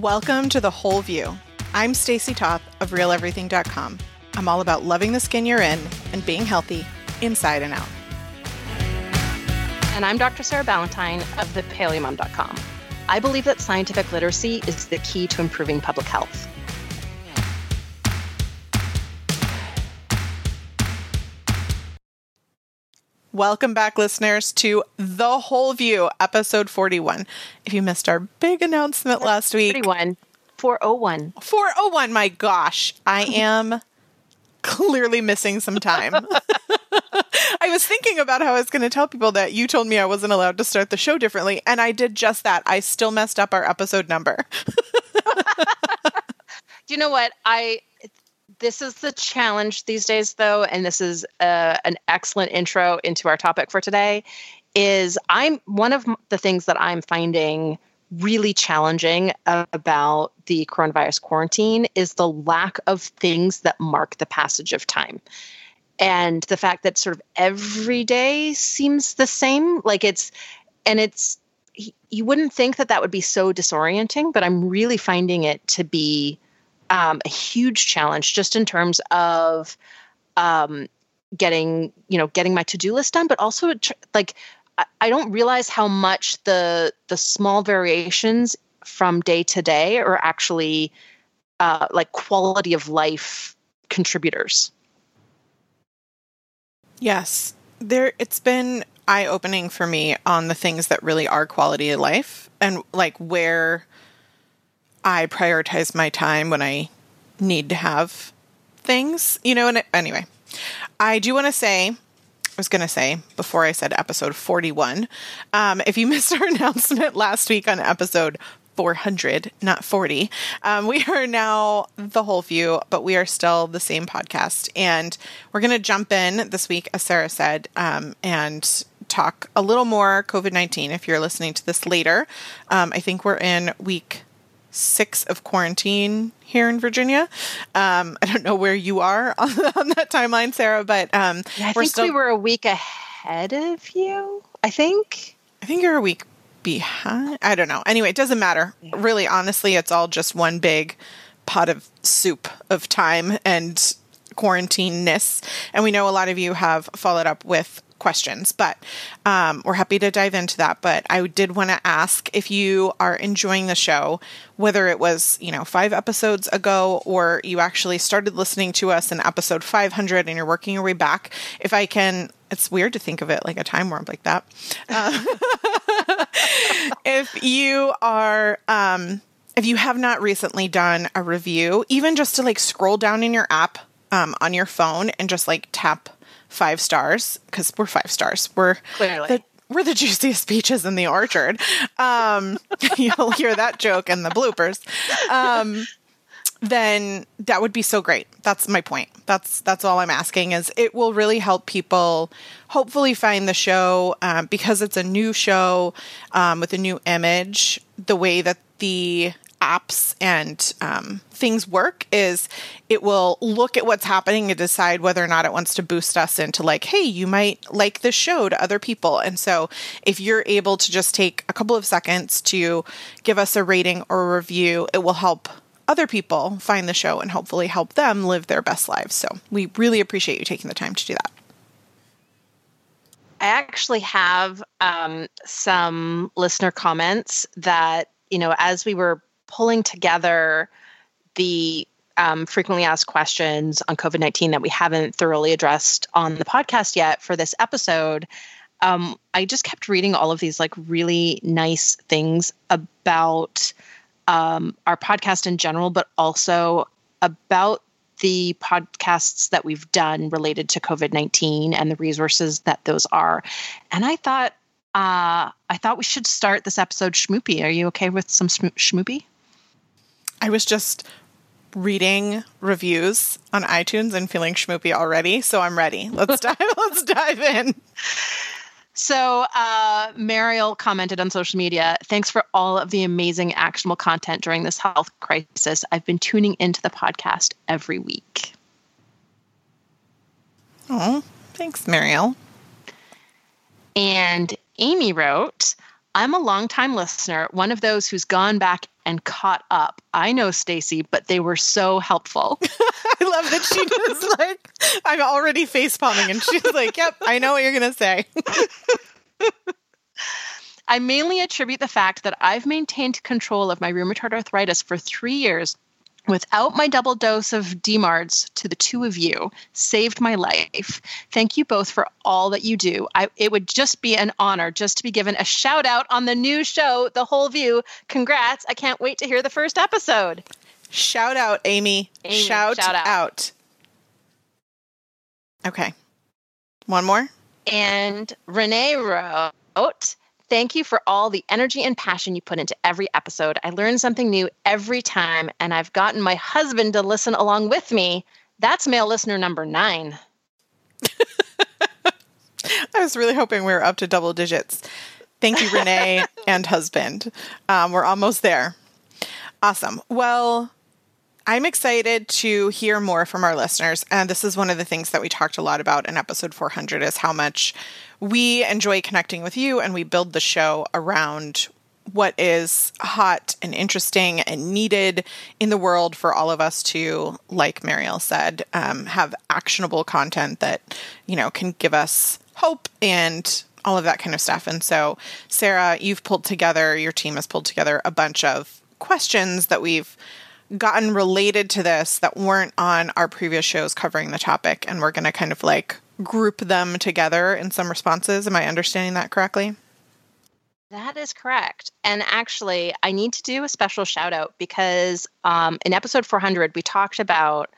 Welcome to The Whole View. I'm Stacy Toth of RealEverything.com. I'm all about loving the skin you're in and being healthy inside and out. And I'm Dr. Sarah Ballantyne of thepaleomom.com. I believe that scientific literacy is the key to improving public health. Welcome back, listeners, to The Whole View, episode 41. If you missed our big announcement last week, 41. 401. 401, my gosh, I am clearly missing some time. I was thinking about how I was going to tell people that you told me I wasn't allowed to start the show differently, and I did just that. I still messed up our episode number. Do you know what? I this is the challenge these days though and this is uh, an excellent intro into our topic for today is i'm one of the things that i'm finding really challenging about the coronavirus quarantine is the lack of things that mark the passage of time. And the fact that sort of every day seems the same like it's and it's you wouldn't think that that would be so disorienting but i'm really finding it to be um, a huge challenge just in terms of um, getting you know getting my to-do list done but also like I don't realize how much the the small variations from day to day are actually uh, like quality of life contributors. Yes, there. It's been eye opening for me on the things that really are quality of life and like where I prioritize my time when I need to have things, you know. And anyway, I do want to say, I was going to say before I said episode 41, um, if you missed our announcement last week on episode 400, not 40. Um, we are now the whole view, but we are still the same podcast. And we're going to jump in this week, as Sarah said, um, and talk a little more COVID 19 if you're listening to this later. Um, I think we're in week six of quarantine here in Virginia. Um, I don't know where you are on, on that timeline, Sarah, but um, yeah, I think still, we were a week ahead of you. I think. I think you're a week behind. I don't know. Anyway, it doesn't matter. Yeah. Really, honestly, it's all just one big pot of soup of time and quarantine-ness. And we know a lot of you have followed up with questions, but um, we're happy to dive into that. But I did want to ask if you are enjoying the show, whether it was, you know, five episodes ago or you actually started listening to us in episode 500 and you're working your way back. If I can, it's weird to think of it like a time warp like that. Uh, if you are, um, if you have not recently done a review, even just to like scroll down in your app um, on your phone and just like tap five stars because we're five stars. We're clearly. The, we're the juiciest peaches in the orchard. Um, you'll hear that joke in the bloopers. Um, then that would be so great. That's my point. That's that's all I'm asking is it will really help people hopefully find the show um, because it's a new show um, with a new image. The way that the apps and um, things work is it will look at what's happening and decide whether or not it wants to boost us into like hey you might like this show to other people. And so if you're able to just take a couple of seconds to give us a rating or a review it will help other people find the show and hopefully help them live their best lives. So we really appreciate you taking the time to do that. I actually have um, some listener comments that, you know, as we were pulling together the um, frequently asked questions on COVID 19 that we haven't thoroughly addressed on the podcast yet for this episode, um, I just kept reading all of these like really nice things about um, our podcast in general, but also about the podcasts that we've done related to COVID 19 and the resources that those are. And I thought, uh, I thought we should start this episode schmoopy. Are you okay with some schmoopy? I was just reading reviews on iTunes and feeling schmoopy already, so I'm ready. Let's dive. let's dive in. So, uh, Mariel commented on social media Thanks for all of the amazing actionable content during this health crisis. I've been tuning into the podcast every week. Oh, thanks, Mariel. And Amy wrote, I'm a longtime listener, one of those who's gone back and caught up. I know Stacy, but they were so helpful. I love that she was like, I'm already face palming, and she's like, Yep, I know what you're going to say. I mainly attribute the fact that I've maintained control of my rheumatoid arthritis for three years without my double dose of DMARDs to the two of you saved my life. Thank you both for all that you do. I, it would just be an honor just to be given a shout out on the new show, The Whole View. Congrats. I can't wait to hear the first episode. Shout out, Amy. Amy, shout, shout out. out. Okay. One more. And Renee wrote, Thank you for all the energy and passion you put into every episode. I learn something new every time, and I've gotten my husband to listen along with me. That's male listener number nine. I was really hoping we were up to double digits. Thank you, Renee and husband. Um, we're almost there. Awesome. Well, I'm excited to hear more from our listeners. And this is one of the things that we talked a lot about in episode 400 is how much we enjoy connecting with you and we build the show around what is hot and interesting and needed in the world for all of us to, like Mariel said, um, have actionable content that, you know, can give us hope and all of that kind of stuff. And so, Sarah, you've pulled together, your team has pulled together a bunch of questions that we've gotten related to this that weren't on our previous shows covering the topic. And we're going to kind of like group them together in some responses. Am I understanding that correctly? That is correct. And actually, I need to do a special shout out because um, in episode 400, we talked about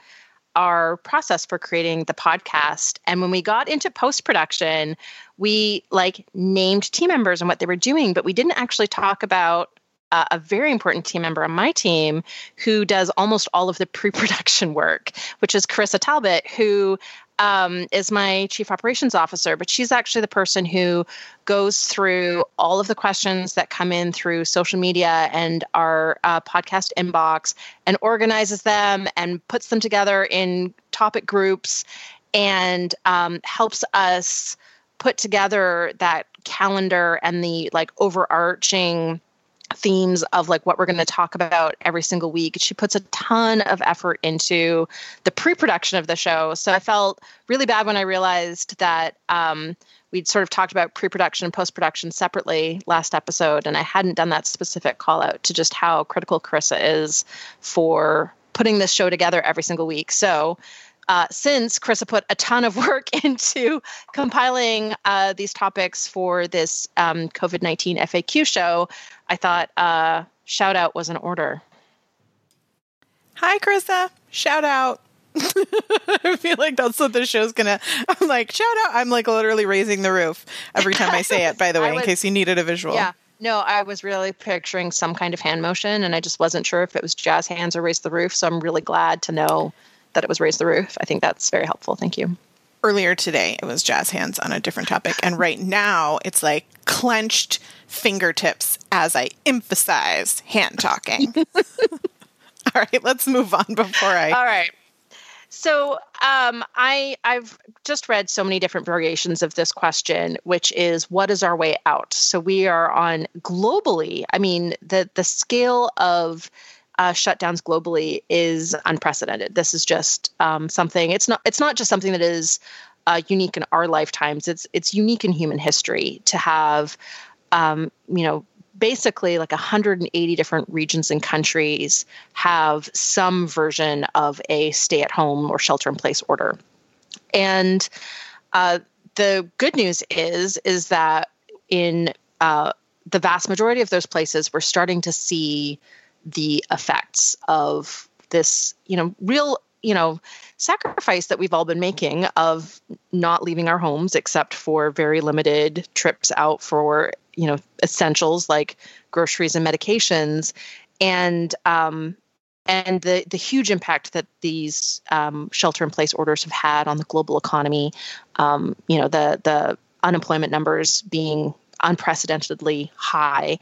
our process for creating the podcast. And when we got into post production, we like named team members and what they were doing, but we didn't actually talk about uh, a very important team member on my team who does almost all of the pre-production work, which is Carissa Talbot, who um, is my chief operations officer, but she's actually the person who goes through all of the questions that come in through social media and our uh, podcast inbox and organizes them and puts them together in topic groups and um, helps us put together that calendar and the like overarching themes of like what we're going to talk about every single week. She puts a ton of effort into the pre-production of the show. So I felt really bad when I realized that um, we'd sort of talked about pre-production and post-production separately last episode, and I hadn't done that specific call out to just how critical Carissa is for putting this show together every single week. So uh, since Carissa put a ton of work into compiling uh, these topics for this um, COVID 19 FAQ show, I thought uh, shout out was in order. Hi, Carissa. Shout out. I feel like that's what the show's gonna. I'm like, shout out. I'm like literally raising the roof every time I say it, by the way, was, in case you needed a visual. Yeah. No, I was really picturing some kind of hand motion, and I just wasn't sure if it was jazz hands or raise the roof. So I'm really glad to know that it was raise the roof. I think that's very helpful. Thank you. Earlier today, it was jazz hands on a different topic. And right now, it's like clenched fingertips as I emphasize hand talking. All right, let's move on before I. All right. So um, I I've just read so many different variations of this question, which is what is our way out? So we are on globally. I mean the the scale of uh, shutdowns globally is unprecedented. This is just um, something. It's not. It's not just something that is uh, unique in our lifetimes. It's it's unique in human history to have, um, you know, basically like 180 different regions and countries have some version of a stay-at-home or shelter-in-place order, and uh, the good news is is that in uh, the vast majority of those places, we're starting to see the effects of this, you know, real, you know, sacrifice that we've all been making of not leaving our homes except for very limited trips out for, you know, essentials like groceries and medications. And um, and the the huge impact that these um, shelter in place orders have had on the global economy. Um, you know, the the unemployment numbers being unprecedentedly high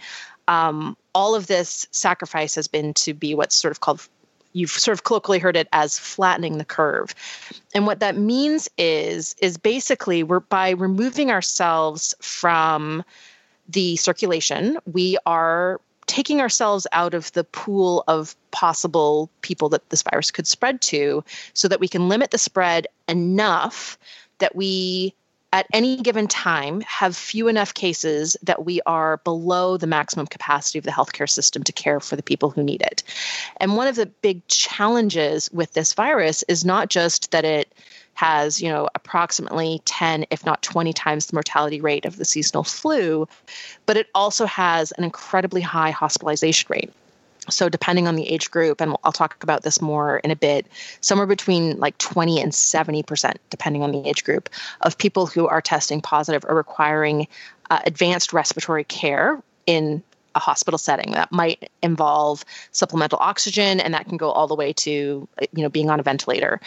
um, all of this sacrifice has been to be what's sort of called you've sort of colloquially heard it as flattening the curve. And what that means is is basically we're by removing ourselves from the circulation, we are taking ourselves out of the pool of possible people that this virus could spread to so that we can limit the spread enough that we at any given time have few enough cases that we are below the maximum capacity of the healthcare system to care for the people who need it. And one of the big challenges with this virus is not just that it has, you know, approximately 10 if not 20 times the mortality rate of the seasonal flu, but it also has an incredibly high hospitalization rate. So, depending on the age group, and I'll talk about this more in a bit, somewhere between like 20 and 70%, depending on the age group, of people who are testing positive are requiring uh, advanced respiratory care in a hospital setting that might involve supplemental oxygen and that can go all the way to you know being on a ventilator.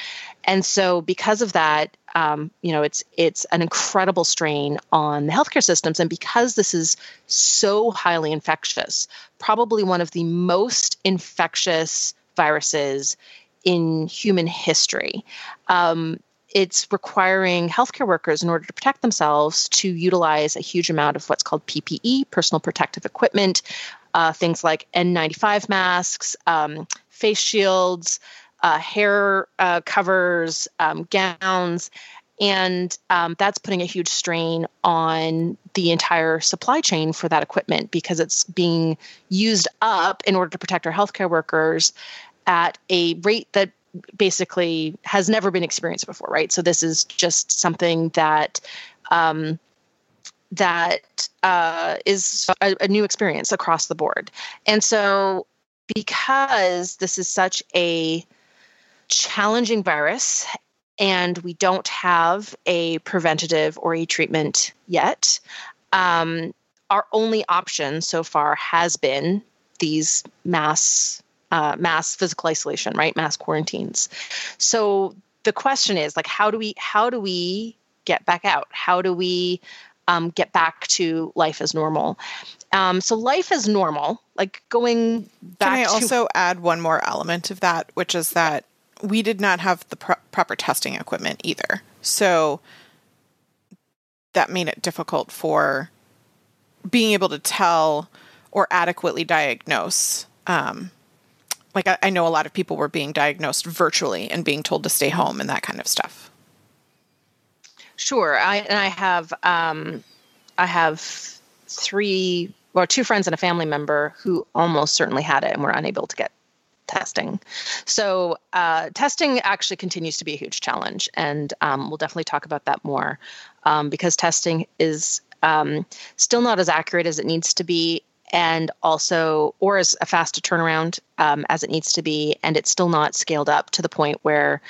And so because of that um, you know it's it's an incredible strain on the healthcare systems. And because this is so highly infectious probably one of the most infectious viruses in human history. Um, it's requiring healthcare workers in order to protect themselves to utilize a huge amount of what's called PPE, personal protective equipment, uh, things like N95 masks, um, face shields, uh, hair uh, covers, um, gowns. And um, that's putting a huge strain on the entire supply chain for that equipment because it's being used up in order to protect our healthcare workers at a rate that basically has never been experienced before, right? So this is just something that um, that uh, is a, a new experience across the board, and so because this is such a challenging virus and we don't have a preventative or a treatment yet, um, our only option so far has been these mass uh, mass physical isolation, right? Mass quarantines. So the question is like, how do we how do we get back out? How do we um, get back to life as normal? Um, so life as normal, like going back. Can I to- also add one more element of that, which is that we did not have the pro- proper testing equipment either. So that made it difficult for being able to tell or adequately diagnose um, like I, I know a lot of people were being diagnosed virtually and being told to stay home and that kind of stuff. Sure, I and I have um, I have three well two friends and a family member who almost certainly had it and were unable to get testing. So uh, testing actually continues to be a huge challenge, and um, we'll definitely talk about that more um, because testing is um, still not as accurate as it needs to be, and also or as a fast a turnaround um, as it needs to be and it's still not scaled up to the point where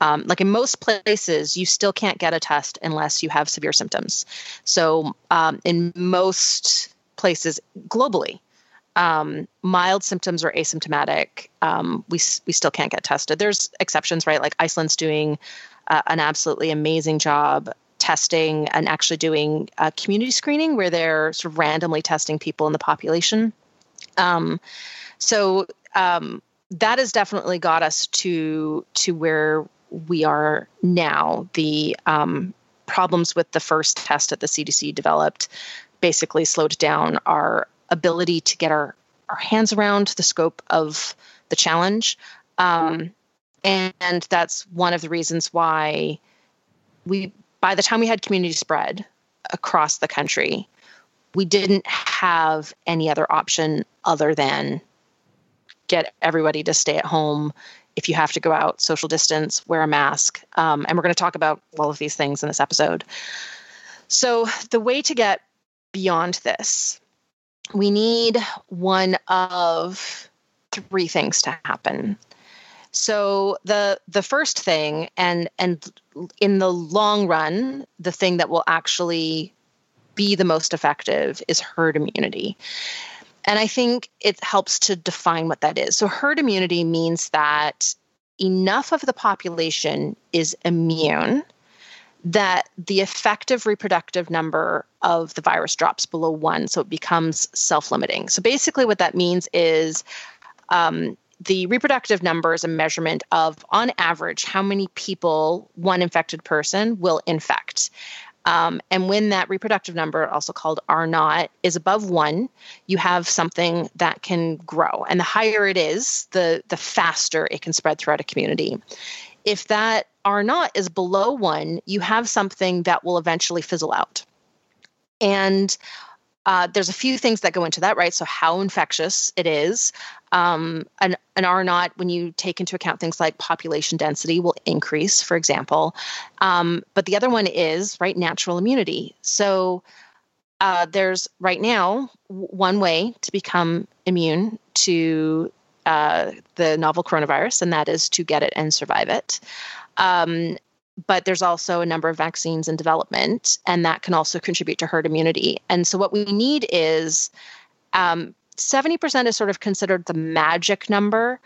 um, like in most places you still can't get a test unless you have severe symptoms. So um, in most places globally um, mild symptoms or asymptomatic um, we, we still can't get tested. There's exceptions right? Like iceland's doing uh, an absolutely amazing job testing and actually doing community screening where they're sort of randomly testing people in the population. Um, so um, that has definitely got us to to where we are now. The um, problems with the first test that the CDC developed basically slowed down our ability to get our, our hands around the scope of the challenge. Um, and that's one of the reasons why we by the time we had community spread across the country, we didn't have any other option other than get everybody to stay at home. If you have to go out, social distance, wear a mask. Um, and we're going to talk about all of these things in this episode. So, the way to get beyond this, we need one of three things to happen. So the the first thing and and in the long run, the thing that will actually be the most effective is herd immunity. And I think it helps to define what that is. So herd immunity means that enough of the population is immune that the effective reproductive number of the virus drops below one, so it becomes self limiting. So basically, what that means is um, the reproductive number is a measurement of, on average, how many people one infected person will infect. Um, and when that reproductive number, also called R naught, is above one, you have something that can grow. And the higher it is, the, the faster it can spread throughout a community. If that R naught is below one, you have something that will eventually fizzle out. And uh, there's a few things that go into that, right? So, how infectious it is. Um, an, an R naught, when you take into account things like population density, will increase, for example. Um, but the other one is, right, natural immunity. So, uh, there's right now one way to become immune to uh, the novel coronavirus, and that is to get it and survive it. Um, but there's also a number of vaccines in development, and that can also contribute to herd immunity. And so, what we need is um, 70% is sort of considered the magic number.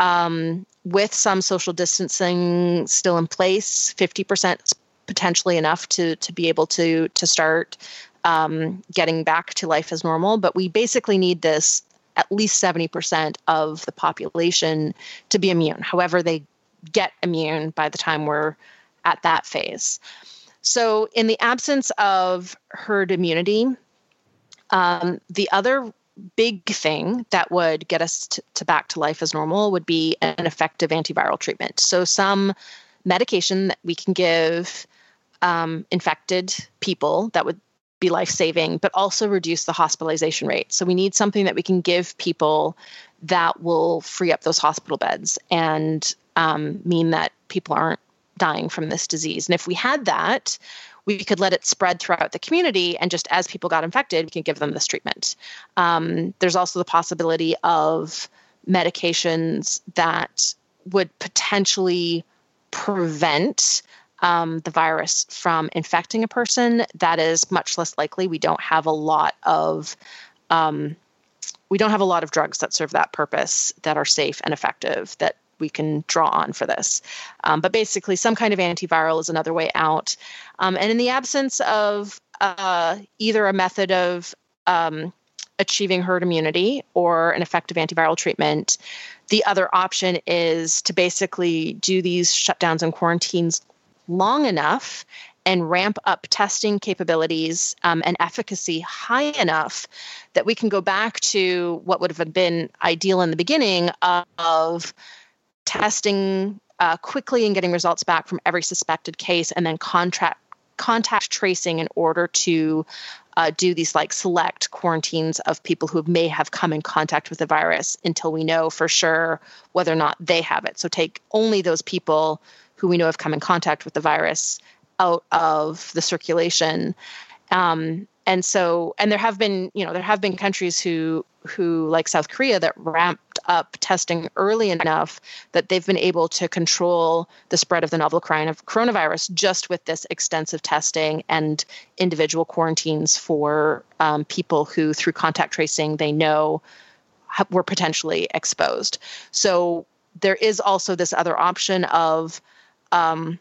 Um, with some social distancing still in place, 50% is potentially enough to to be able to to start um, getting back to life as normal. But we basically need this at least 70% of the population to be immune. However, they get immune by the time we're at that phase. So, in the absence of herd immunity, um, the other big thing that would get us to, to, back to life as normal would be an effective antiviral treatment. So, some medication that we can give um, infected people that would be life saving, but also reduce the hospitalization rate. So, we need something that we can give people that will free up those hospital beds and um, mean that people aren't dying from this disease. And if we had that, we could let it spread throughout the community, and just as people got infected, we can give them this treatment. Um, there's also the possibility of medications that would potentially prevent um, the virus from infecting a person. That is much less likely. We don't have a lot of um, we don't have a lot of drugs that serve that purpose that are safe and effective that we can draw on for this. Um, but basically, some kind of antiviral is another way out. Um, and in the absence of uh, either a method of um, achieving herd immunity or an effective antiviral treatment, the other option is to basically do these shutdowns and quarantines long enough and ramp up testing capabilities um, and efficacy high enough that we can go back to what would have been ideal in the beginning of testing uh, quickly and getting results back from every suspected case, and then contract contact tracing in order to uh, do these like select quarantines of people who may have come in contact with the virus until we know for sure whether or not they have it. So take only those people who we know have come in contact with the virus out of the circulation. Um, and so, and there have been, you know, there have been countries who who, like South Korea, that ramped up testing early enough that they've been able to control the spread of the novel coronavirus just with this extensive testing and individual quarantines for um, people who, through contact tracing, they know were potentially exposed. So there is also this other option of um,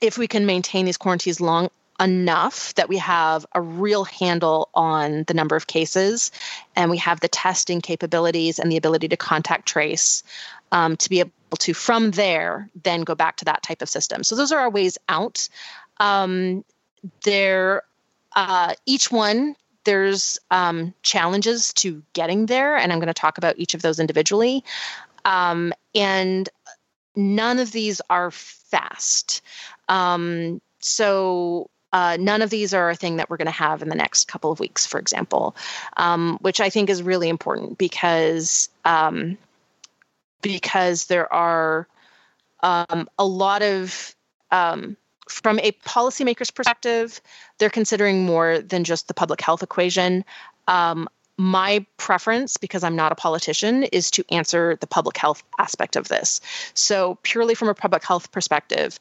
if we can maintain these quarantines long enough that we have a real handle on the number of cases and we have the testing capabilities and the ability to contact trace um, to be able to from there then go back to that type of system. So those are our ways out. Um, there uh, each one there's um, challenges to getting there and i'm going to talk about each of those individually. Um, and none of these are fast. Um, so uh, none of these are a thing that we're going to have in the next couple of weeks, for example, um, which I think is really important because um, because there are um, a lot of um, from a policymaker's perspective, they're considering more than just the public health equation. Um, my preference, because I'm not a politician, is to answer the public health aspect of this. So, purely from a public health perspective,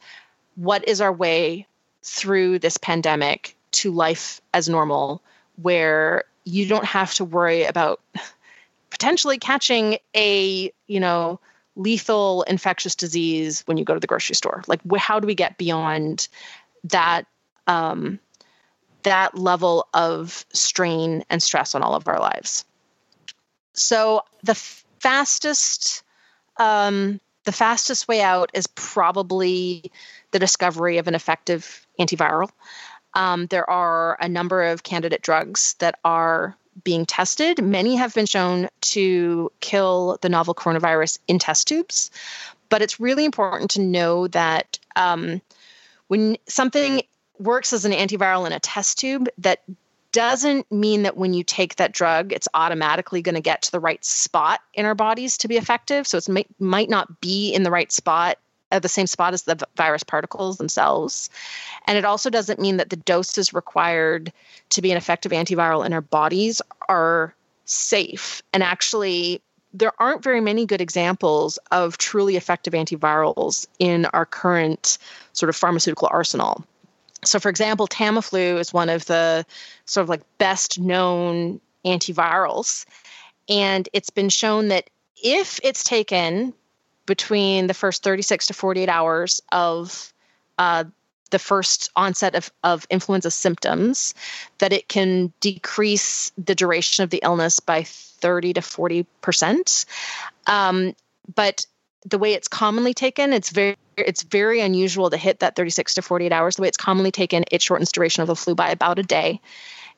what is our way through this pandemic to life as normal where you don't have to worry about potentially catching a you know lethal infectious disease when you go to the grocery store. Like how do we get beyond that um, that level of strain and stress on all of our lives? So the fastest um, the fastest way out is probably the discovery of an effective antiviral. Um, there are a number of candidate drugs that are being tested. Many have been shown to kill the novel coronavirus in test tubes, but it's really important to know that um, when something works as an antiviral in a test tube, that doesn't mean that when you take that drug, it's automatically going to get to the right spot in our bodies to be effective. So it may, might not be in the right spot at the same spot as the virus particles themselves. And it also doesn't mean that the doses required to be an effective antiviral in our bodies are safe. And actually, there aren't very many good examples of truly effective antivirals in our current sort of pharmaceutical arsenal. So, for example, Tamiflu is one of the sort of like best known antivirals. And it's been shown that if it's taken between the first 36 to 48 hours of uh, the first onset of, of influenza symptoms, that it can decrease the duration of the illness by 30 to 40 percent. Um, but the way it's commonly taken, it's very it's very unusual to hit that 36 to 48 hours. The way it's commonly taken, it shortens duration of the flu by about a day.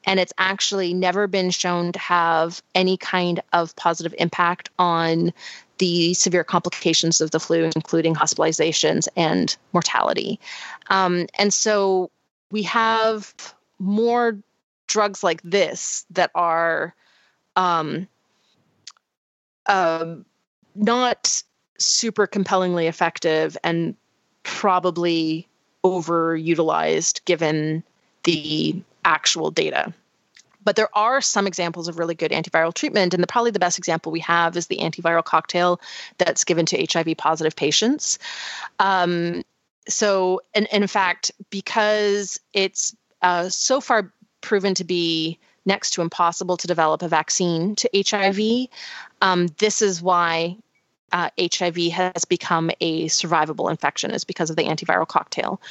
And it's actually never been shown to have any kind of positive impact on the severe complications of the flu, including hospitalizations and mortality. Um, and so we have more drugs like this that are um, uh, not super compellingly effective and probably overutilized given the actual data. But there are some examples of really good antiviral treatment, and the, probably the best example we have is the antiviral cocktail that's given to HIV positive patients. Um, so, and, and, in fact, because it's uh, so far proven to be next to impossible to develop a vaccine to HIV, um, this is why uh, HIV has become a survivable infection is because of the antiviral cocktail.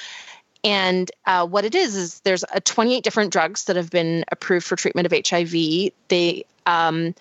And uh, what it is is there's a 28 different drugs that have been approved for treatment of HIV. They um,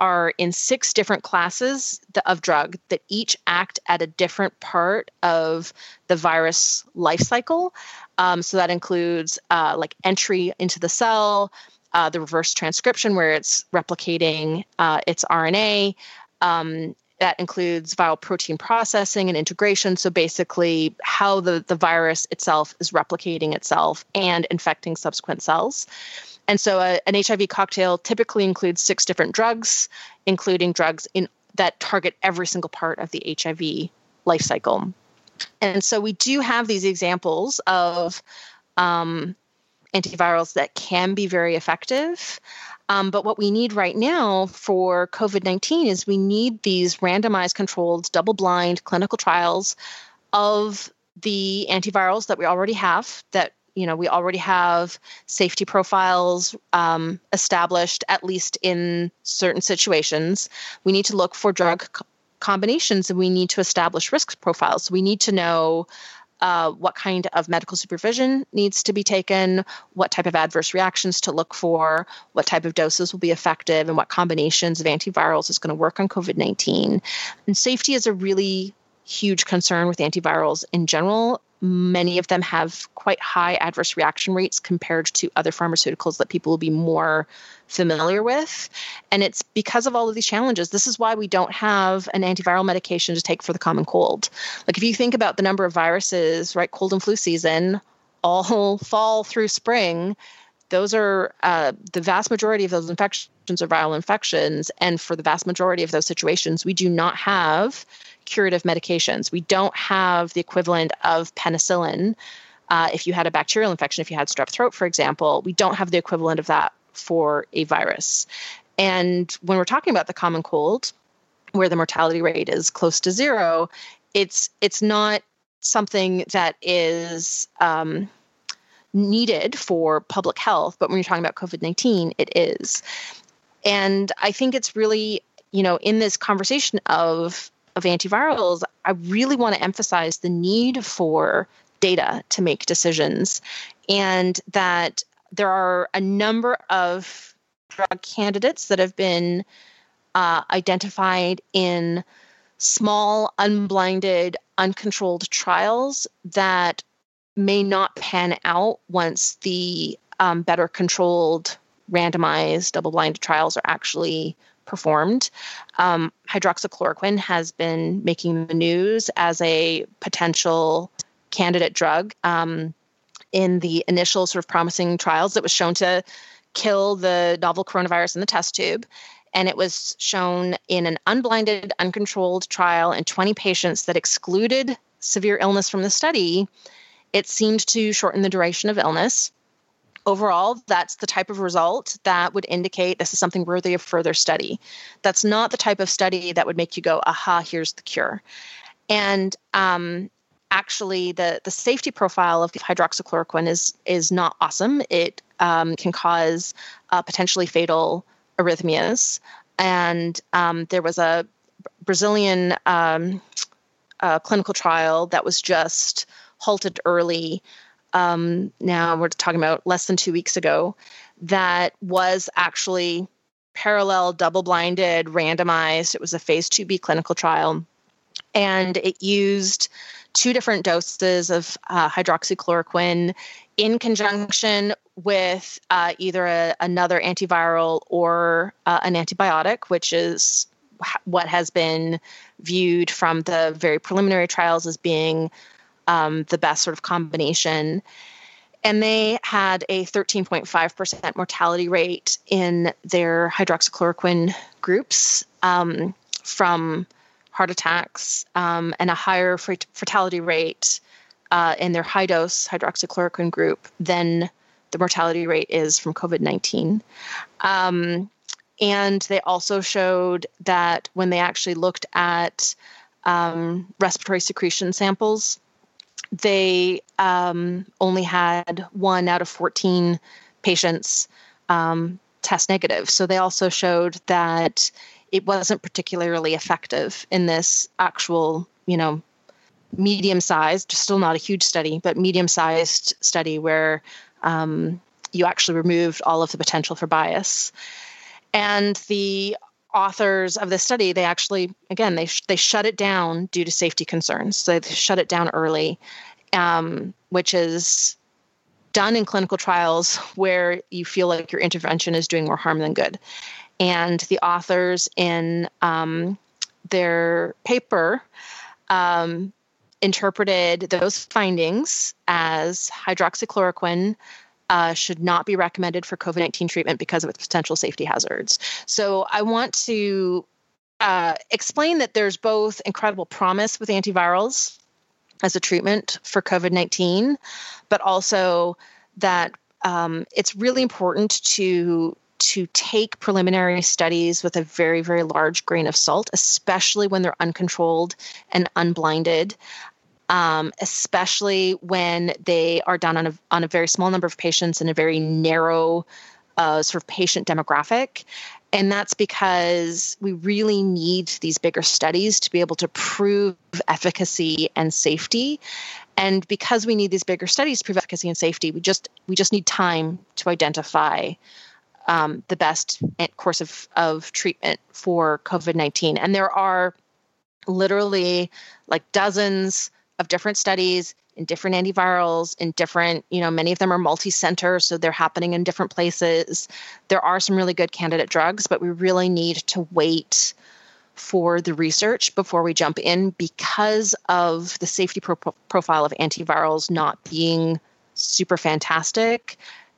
are in six different classes of drug that each act at a different part of the virus life cycle. Um, so that includes uh, like entry into the cell, uh, the reverse transcription where it's replicating uh, its RNA, um, that includes viral protein processing and integration. So basically, how the, the virus itself is replicating itself and infecting subsequent cells. And so, a, an HIV cocktail typically includes six different drugs, including drugs in that target every single part of the HIV life cycle. And so, we do have these examples of um, antivirals that can be very effective. Um, but what we need right now for COVID 19 is we need these randomized, controlled, double blind clinical trials of the antivirals that we already have that you know we already have safety profiles um, established at least in certain situations we need to look for drug combinations and we need to establish risk profiles we need to know uh, what kind of medical supervision needs to be taken, what type of adverse reactions to look for, what type of doses will be effective, and what combinations of antivirals is going to work on COVID 19. And safety is a really huge concern with antivirals in general many of them have quite high adverse reaction rates compared to other pharmaceuticals that people will be more familiar with. And it's because of all of these challenges. This is why we don't have an antiviral medication to take for the common cold. Like if you think about the number of viruses, right, cold and flu season, all fall through spring, those are uh, the vast majority of those infections are viral infections. And for the vast majority of those situations, we do not have curative medications. We don't have the equivalent of penicillin. Uh, if you had a bacterial infection, if you had strep throat, for example, we don't have the equivalent of that for a virus. And when we're talking about the common cold, where the mortality rate is close to zero, it's it's not something that is um, needed for public health. But when you're talking about COVID nineteen, it is. And I think it's really, you know, in this conversation of of antivirals, I really want to emphasize the need for data to make decisions and that there are a number of drug candidates that have been uh, identified in small, unblinded, uncontrolled trials that may not pan out once the um, better controlled randomized double blind trials are actually performed. Um, hydroxychloroquine has been making the news as a potential candidate drug um, in the initial sort of promising trials that was shown to kill the novel coronavirus in the test tube. And it was shown in an unblinded, uncontrolled trial in 20 patients that excluded severe illness from the study. It seemed to shorten the duration of illness overall, that's the type of result that would indicate this is something worthy of further study. That's not the type of study that would make you go, aha, here's the cure. And um, actually, the, the safety profile of hydroxychloroquine is, is not awesome. It um, can cause uh, potentially fatal arrhythmias. And um, there was a Brazilian um, uh, clinical trial that was just halted early um, now we're talking about less than two weeks ago, that was actually parallel, double blinded, randomized. It was a phase 2B clinical trial. And it used two different doses of uh, hydroxychloroquine in conjunction with uh, either a, another antiviral or uh, an antibiotic, which is what has been viewed from the very preliminary trials as being um, the best sort of combination. And they had a 13.5% mortality rate in their hydroxychloroquine groups um, from heart attacks um, and a higher fatality rate uh, in their high dose hydroxychloroquine group than the mortality rate is from COVID 19. Um, and they also showed that when they actually looked at um, respiratory secretion samples, they um, only had one out of 14 patients um, test negative. So they also showed that it wasn't particularly effective in this actual, you know, medium sized, still not a huge study, but medium sized study where um, you actually removed all of the potential for bias. And the authors of the study, they actually, again, they sh- they shut it down due to safety concerns. So they shut it down early, um, which is done in clinical trials where you feel like your intervention is doing more harm than good. And the authors in um, their paper um, interpreted those findings as hydroxychloroquine uh, should not be recommended for COVID 19 treatment because of its potential safety hazards. So I want to uh, explain that there's both incredible promise with antivirals as a treatment for COVID 19, but also that um, it's really important to to take preliminary studies with a very very large grain of salt especially when they're uncontrolled and unblinded um, especially when they are done on a, on a very small number of patients in a very narrow uh, sort of patient demographic. And that's because we really need these bigger studies to be able to prove efficacy and safety. And because we need these bigger studies to prove efficacy and safety, we just we just need time to identify um, the best course of, of treatment for COVID 19. And there are literally like dozens of different studies in different antivirals in different you know many of them are multi-center so they're happening in different places. There are some really good candidate drugs but we really need to wait for the research before we jump in because of the safety pro- profile of antivirals not being super fantastic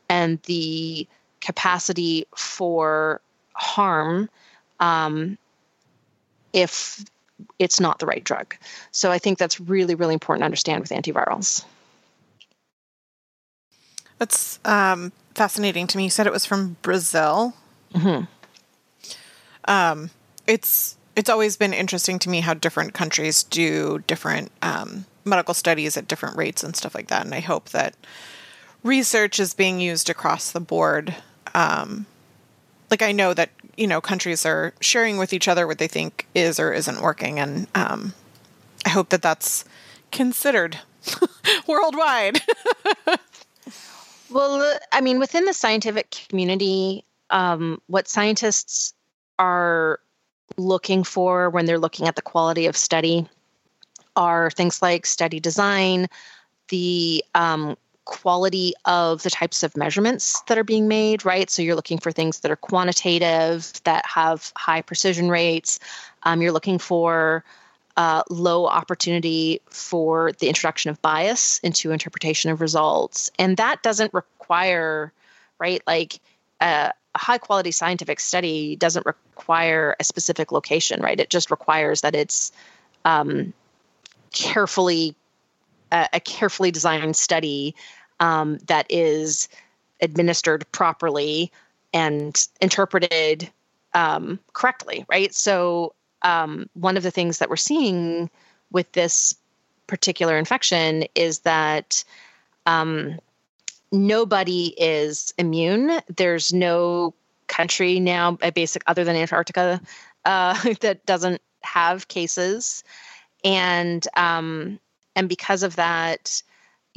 and the capacity for harm um, if it's not the right drug. So I think that's really, really important to understand with antivirals. That's um, fascinating to me. You said it was from Brazil. Mm-hmm. Um, it's it's always been interesting to me how different countries do different um, medical studies at different rates and stuff like that. And I hope that research is being used across the board. Um, like I know that you know countries are sharing with each other what they think is or isn't working. And um, i hope that that's considered worldwide. Well i mean within the scientific community um, what scientists are looking for when they're looking at the quality of study are things like study design the um, quality of the types of measurements that are being made, right? So you're looking for things that are quantitative, that have high precision rates. Um, you're looking for uh, low opportunity for the introduction of bias into interpretation of results. And that doesn't require, right, like uh, a high quality scientific study doesn't require a specific location, right? It just requires that it's um, carefully a, a, carefully designed study um, that is administered properly and interpreted um, correctly, right? So um, one of the things that we're seeing with this particular infection is that um, nobody is immune. There's no country now, basic other than Antarctica, uh, that doesn't have cases, and um, and because of that,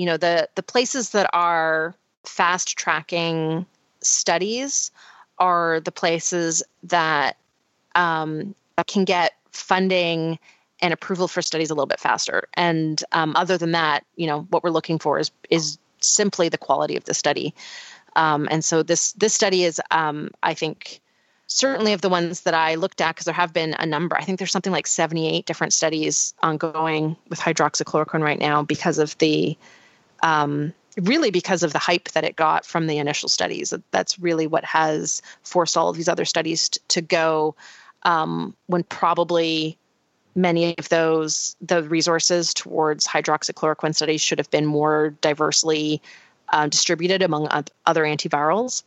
you know the the places that are fast tracking studies are the places that um, can get funding and approval for studies a little bit faster. And um, other than that, you know, what we're looking for is is simply the quality of the study. Um, and so this this study is, um, I think, certainly of the ones that I looked at, because there have been a number. I think there's something like 78 different studies ongoing with hydroxychloroquine right now because of the um, really because of the hype that it got from the initial studies. That's really what has forced all of these other studies t- to go um, when probably many of those the resources towards hydroxychloroquine studies should have been more diversely uh, distributed among other antivirals.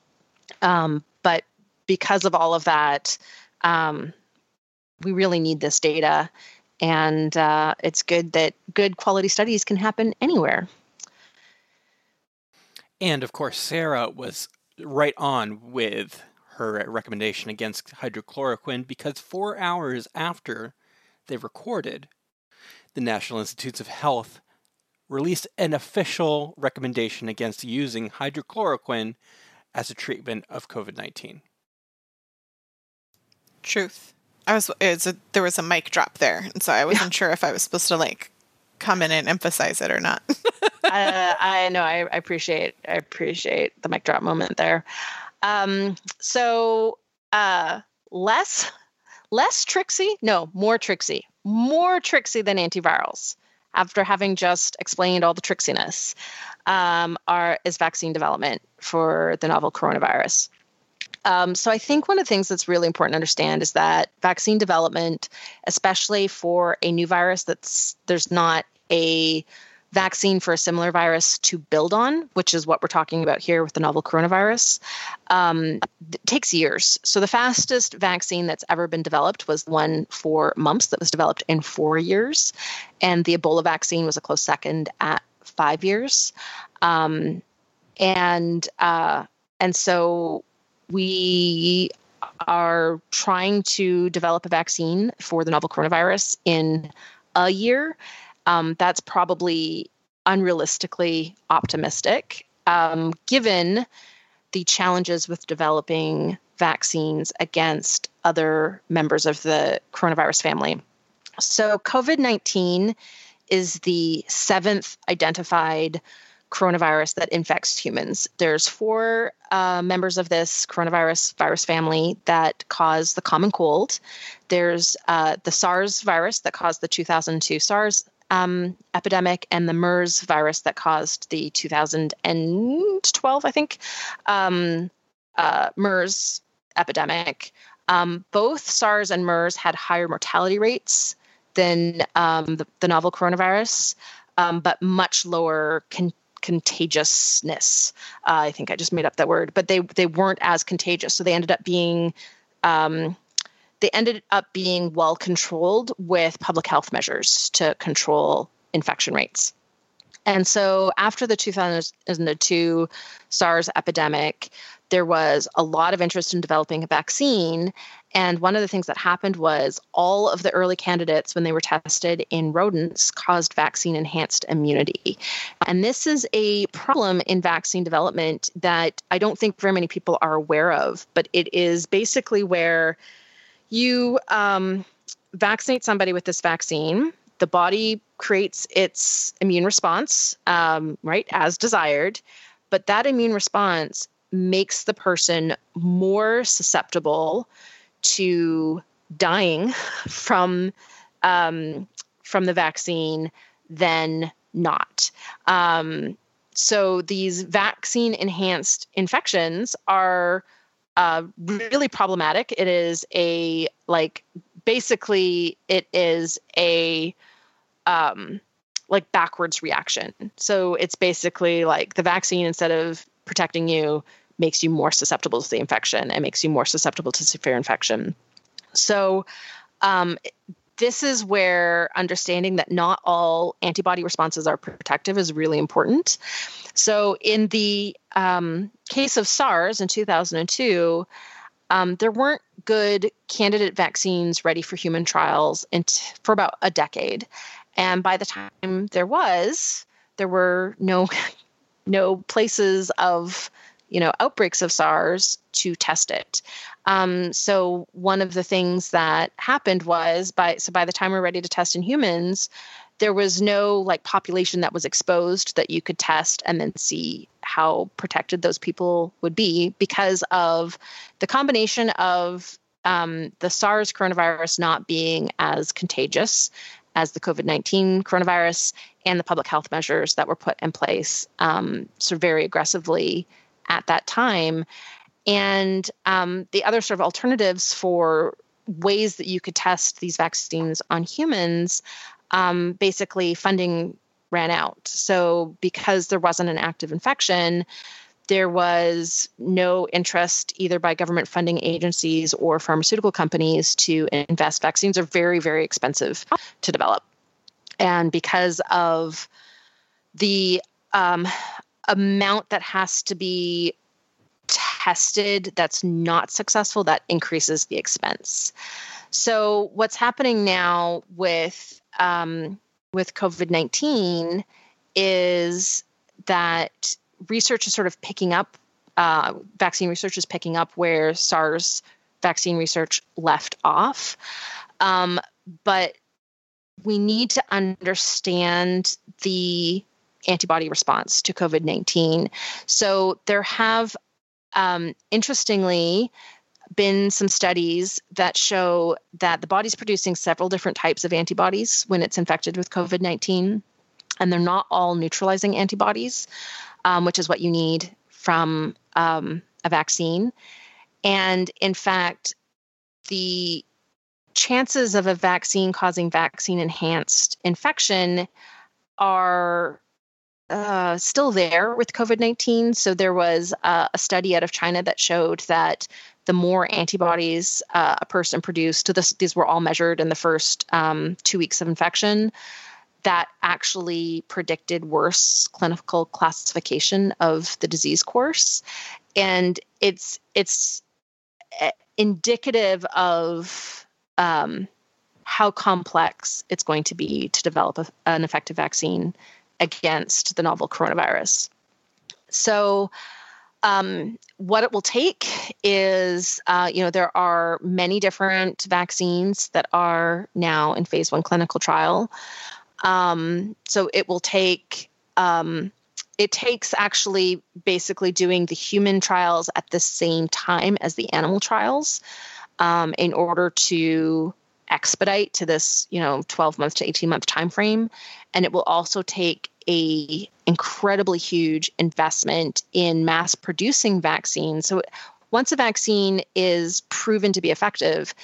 Um, but because of all of that, um, we really need this data, and uh, it's good that good quality studies can happen anywhere. And of course, Sarah was right on with her recommendation against hydrochloroquine because four hours after they recorded, the National Institutes of Health released an official recommendation against using hydrochloroquine as a treatment of COVID 19. Truth. I was, was a, there was a mic drop there, and so I wasn't yeah. sure if I was supposed to like come in and emphasize it or not. uh, I know. I, I, appreciate. I appreciate the mic drop moment there. Um, so uh, less less tricksy, no, more tricksy, more tricksy than antivirals. After having just explained all the tricksiness, um, are is vaccine development for the novel coronavirus. Um, so I think one of the things that's really important to understand is that vaccine development, especially for a new virus that's there's not a vaccine for a similar virus to build on, which is what we're talking about here with the novel coronavirus, um, takes years. So the fastest vaccine that's ever been developed was one for mumps that was developed in four years, and the Ebola vaccine was a close second at five years, um, and uh, and so we are trying to develop a vaccine for the novel coronavirus in a year um, that's probably unrealistically optimistic, um, given the challenges with developing vaccines against other members of the coronavirus family. So, COVID 19 is the seventh identified coronavirus that infects humans. There's four uh, members of this coronavirus virus family that cause the common cold. There's uh, the SARS virus that caused the 2002 SARS um, epidemic and the MERS virus that caused the 2012, I think, um, uh, MERS epidemic. Um, both SARS and MERS had higher mortality rates than um, the, the, novel coronavirus, um, but much lower con- contagiousness. Uh, I think I just made up that word, but they they weren't as contagious, so they ended up being um, they ended up being well controlled with public health measures to control infection rates. And so after the 2002 SARS epidemic, there was a lot of interest in developing a vaccine. And one of the things that happened was all of the early candidates, when they were tested in rodents, caused vaccine enhanced immunity. And this is a problem in vaccine development that I don't think very many people are aware of, but it is basically where you um, vaccinate somebody with this vaccine. the body creates its immune response, um, right, as desired, but that immune response makes the person more susceptible to dying from um, from the vaccine than not. Um, so these vaccine enhanced infections are uh, really problematic. It is a like basically it is a um, like backwards reaction. So it's basically like the vaccine instead of protecting you makes you more susceptible to the infection and makes you more susceptible to severe infection. So um, this is where understanding that not all antibody responses are protective is really important. So, in the um, case of SARS in 2002, um, there weren't good candidate vaccines ready for human trials t- for about a decade. And by the time there was, there were no no places of you know outbreaks of SARS to test it. Um, so one of the things that happened was by so by the time we're ready to test in humans, there was no like population that was exposed that you could test and then see how protected those people would be because of the combination of um, the SARS coronavirus not being as contagious as the COVID 19 coronavirus and the public health measures that were put in place um, so very aggressively at that time. And um, the other sort of alternatives for ways that you could test these vaccines on humans, um, basically funding ran out. So because there wasn't an active infection, there was no interest either by government funding agencies or pharmaceutical companies to invest. Vaccines are very, very expensive to develop. And because of the um, amount that has to be tested that's not successful, that increases the expense. So what's happening now with um, with COVID nineteen is that research is sort of picking up. Uh, vaccine research is picking up where SARS vaccine research left off, um, but we need to understand the antibody response to COVID 19. So there have, um, interestingly, been some studies that show that the body's producing several different types of antibodies when it's infected with COVID 19, and they're not all neutralizing antibodies, um, which is what you need from um, a vaccine. And in fact, the chances of a vaccine causing vaccine enhanced infection are uh, still there with COVID 19. So there was uh, a study out of China that showed that the more antibodies uh, a person produced, this, these were all measured in the first um, two weeks of infection, that actually predicted worse clinical classification of the disease course. And it's, it's eh, indicative of um, how complex it's going to be to develop a, an effective vaccine against the novel coronavirus. So, um, what it will take is, uh, you know, there are many different vaccines that are now in phase one clinical trial. Um, so it will take, um, it takes actually basically doing the human trials at the same time as the animal trials um, in order to expedite to this you know 12 month to 18 month time frame and it will also take a incredibly huge investment in mass producing vaccines. So once a vaccine is proven to be effective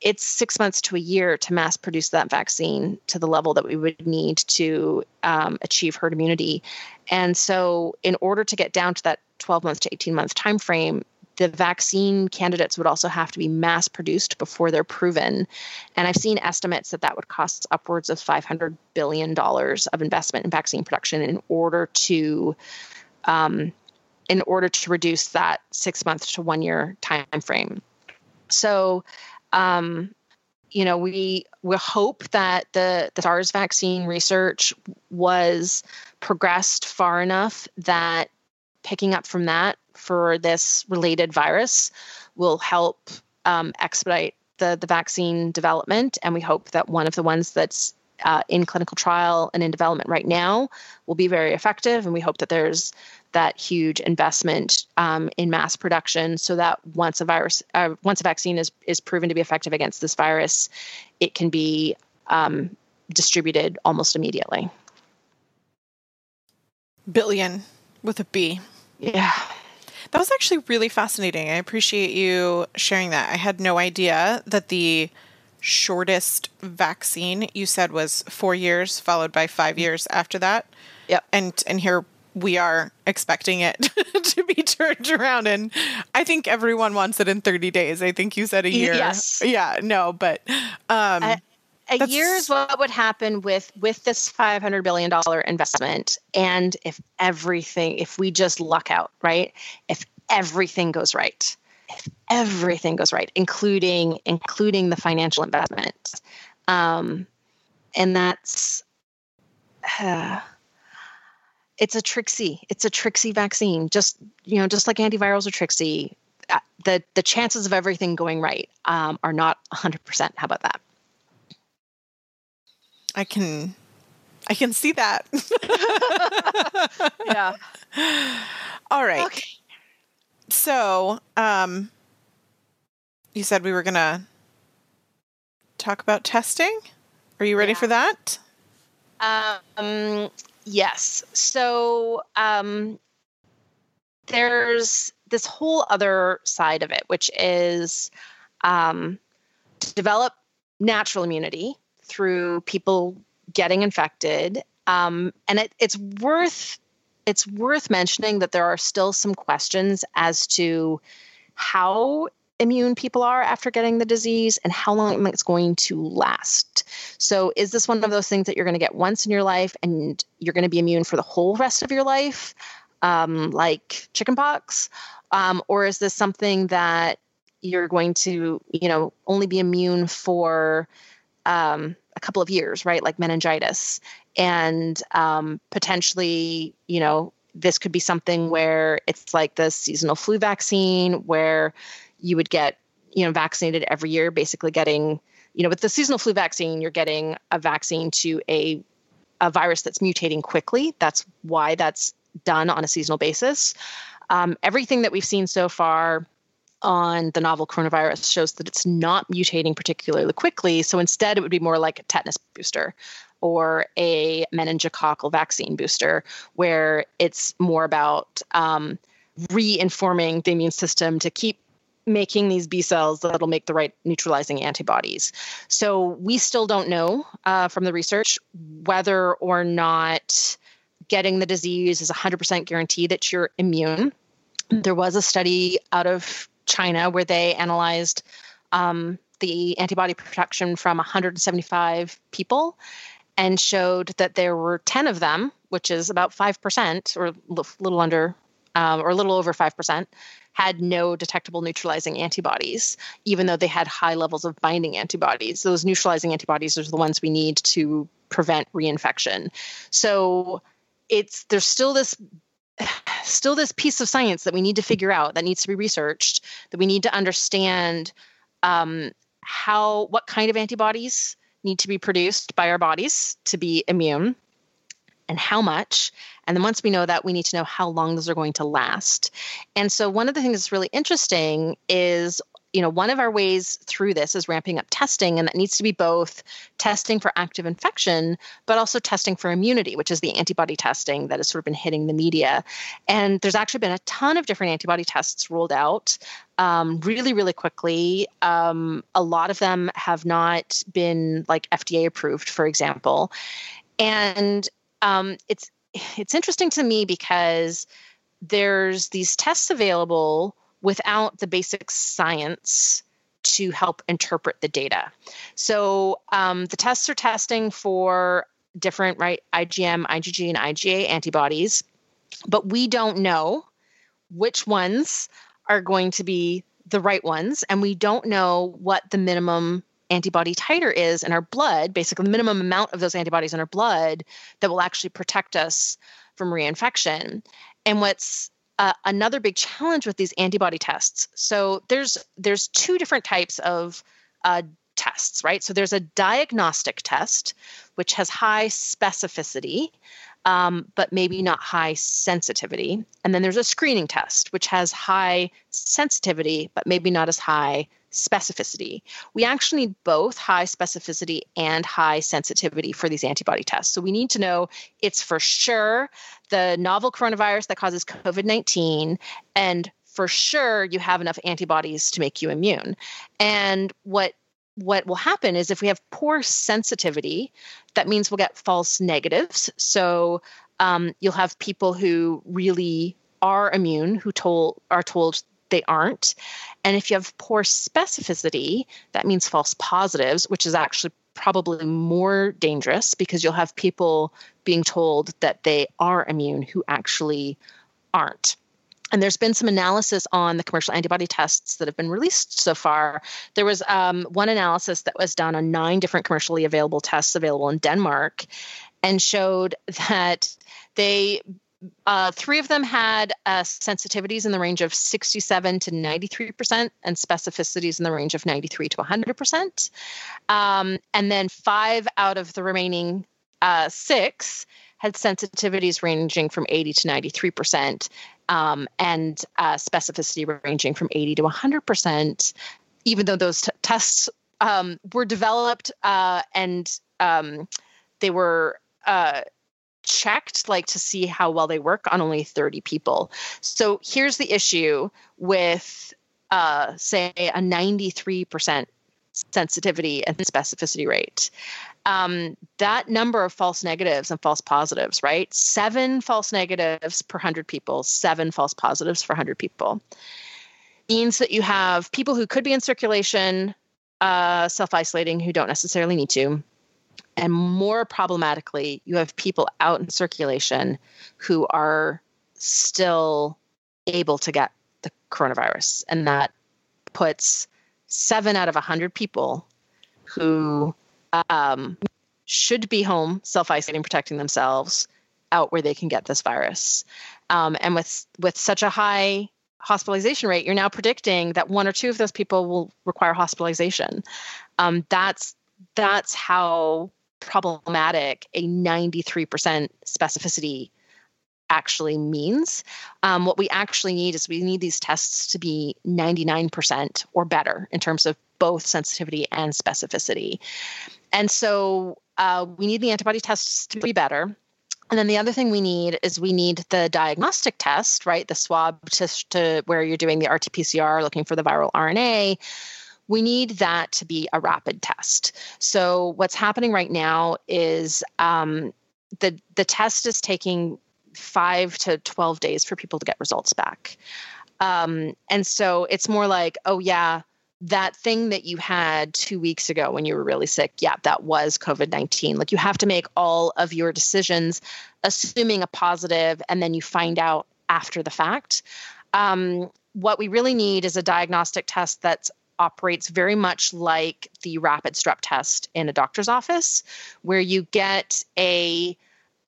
it's six months to a year to mass produce that vaccine to the level that we would need to um, achieve herd immunity. And so in order to get down to that 12 month to 18 month time frame the vaccine candidates would also have to be mass produced before they're proven. And I've seen estimates that that would cost upwards of $500 billion of investment in vaccine production in order to. Um, in order to reduce that six months to one year time frame. So, um, you know, we we hope that the the SARS vaccine research was progressed far enough that picking up from that for this related virus will help um, expedite the, the vaccine development. And we hope that one of the ones that's uh, in clinical trial and in development right now will be very effective. And we hope that there's that huge investment um, in mass production so that once a virus, uh, once a vaccine is, is proven to be effective against this virus, it can be um, distributed almost immediately. Billion with a B. Yeah. That was actually really fascinating. I appreciate you sharing that. I had no idea that the shortest vaccine you said was four years, followed by five years after that. Yep. And and here we are expecting it to be turned around and I think everyone wants it in 30 days. I think you said a year. Yes. Yeah, no, but um a, a that's- year is what would happen with with this 500 billion dollar investment and if everything if we just luck out, right? If everything goes right. If everything goes right, including including the financial investment. Um and that's uh, it's a tricksy it's a tricksy vaccine just you know just like antivirals are tricksy uh, the the chances of everything going right um, are not 100% how about that I can I can see that. yeah All right. okay So, um, you said we were going to talk about testing. Are you ready Yeah. for that? um, yes so um, there's this whole other side of it which is um, to develop natural immunity through people getting infected um, and it, it's worth it's worth mentioning that there are still some questions as to how immune people are after getting the disease and how long it's going to last. So, is this one of those things that you're going to get once in your life and you're going to be immune for the whole rest of your life, um, like chickenpox? Um, or is this something that you're going to, you know, only be immune for um, a couple of years, right? Like meningitis. And um, potentially, you know, this could be something where it's like the seasonal flu vaccine, where you would get, you know, vaccinated every year, basically getting, you know, with the seasonal flu vaccine, you're getting a vaccine to a a virus that's mutating quickly. That's why that's done on a seasonal basis. Um, everything that we've seen so far on the novel coronavirus shows that it's not mutating particularly quickly. So instead, it would be more like a tetanus booster or a meningococcal vaccine booster, where it's more about um, reinforming the immune system to keep making these B cells that'll make the right neutralizing antibodies. So we still don't know uh, from the research whether or not getting the disease is 100% guaranteed that you're immune. There was a study out of China where they analyzed um, the antibody production from 175 people and showed that there were 10 of them, which is about 5% or a little under um, or a little over 5%, had no detectable neutralizing antibodies, even though they had high levels of binding antibodies. Those neutralizing antibodies are the ones we need to prevent reinfection. So it's there's still this still this piece of science that we need to figure out that needs to be researched that we need to understand um, how what kind of antibodies need to be produced by our bodies to be immune and how much. And then once we know that we need to know how long those are going to last. And so one of the things that's really interesting is you know one of our ways through this is ramping up testing and that needs to be both testing for active infection but also testing for immunity which is the antibody testing that has sort of been hitting the media. And there's actually been a ton of different antibody tests rolled out um, really really quickly. Um, a lot of them have not been like fda approved for example. And um, it's it's interesting to me because there's these tests available without the basic science to help interpret the data. So um, the tests are testing for different right IgM, IgG, and IgA antibodies, but we don't know which ones are going to be the right ones, and we don't know what the minimum antibody titer is in our blood, basically the minimum amount of those antibodies in our blood that will actually protect us from reinfection. And what's uh, another big challenge with these antibody tests. So there's there's two different types of uh, tests, right? So there's a diagnostic test, which has high specificity, um, but maybe not high sensitivity. And then there's a screening test, which has high sensitivity, but maybe not as high specificity. We actually need both high specificity and high sensitivity for these antibody tests. So we need to know it's for sure the novel coronavirus that causes COVID 19 and for sure you have enough antibodies to make you immune. And what what will happen is if we have poor sensitivity, that means we'll get false negatives. So um, you'll have people who really are immune who told are told they aren't. And if you have poor specificity, that means false positives, which is actually probably more dangerous because you'll have people being told that they are immune who actually aren't. And there's been some analysis on the commercial antibody tests that have been released so far. There was um, one analysis that was done on nine different commercially available tests available in Denmark and showed that they uh, three of them had uh, sensitivities in the range of 67 to 93% and specificities in the range of 93 to 100%. Um, and then five out of the remaining uh, six had sensitivities ranging from 80 to 93% um, and uh, specificity ranging from 80 to 100%, even though those t- tests um, were developed uh, and um, they were uh, checked like to see how well they work on only 30 people. So here's the issue with uh, say a 93% sensitivity and specificity rate. Um, that number of false negatives and false positives, right? Seven false negatives per 100 people, seven false positives for 100 people, means that you have people who could be in circulation uh, self isolating who don't necessarily need to, and more problematically, you have people out in circulation who are still able to get the coronavirus. And that puts seven out of 100 people who um, should be home self isolating, protecting themselves out where they can get this virus. Um, and with, with such a high hospitalization rate, you're now predicting that one or two of those people will require hospitalization. Um, that's that's how problematic a 93% specificity actually means. Um, what we actually need is we need these tests to be 99% or better in terms of both sensitivity and specificity. And so uh, we need the antibody tests to be better. And then the other thing we need is we need the diagnostic test, right? The swab test to where you're doing the RT PCR looking for the viral RNA we need that to be a rapid test. So what's happening right now is um, the the test is taking five to twelve days for people to get results back, um, and so it's more like, oh yeah, that thing that you had two weeks ago when you were really sick, yeah, that was COVID 19. Like you have to make all of your decisions assuming a positive, and then you find out after the fact. Um, what we really need is a diagnostic test that's operates very much like the rapid strep test in a doctor's office, where you get a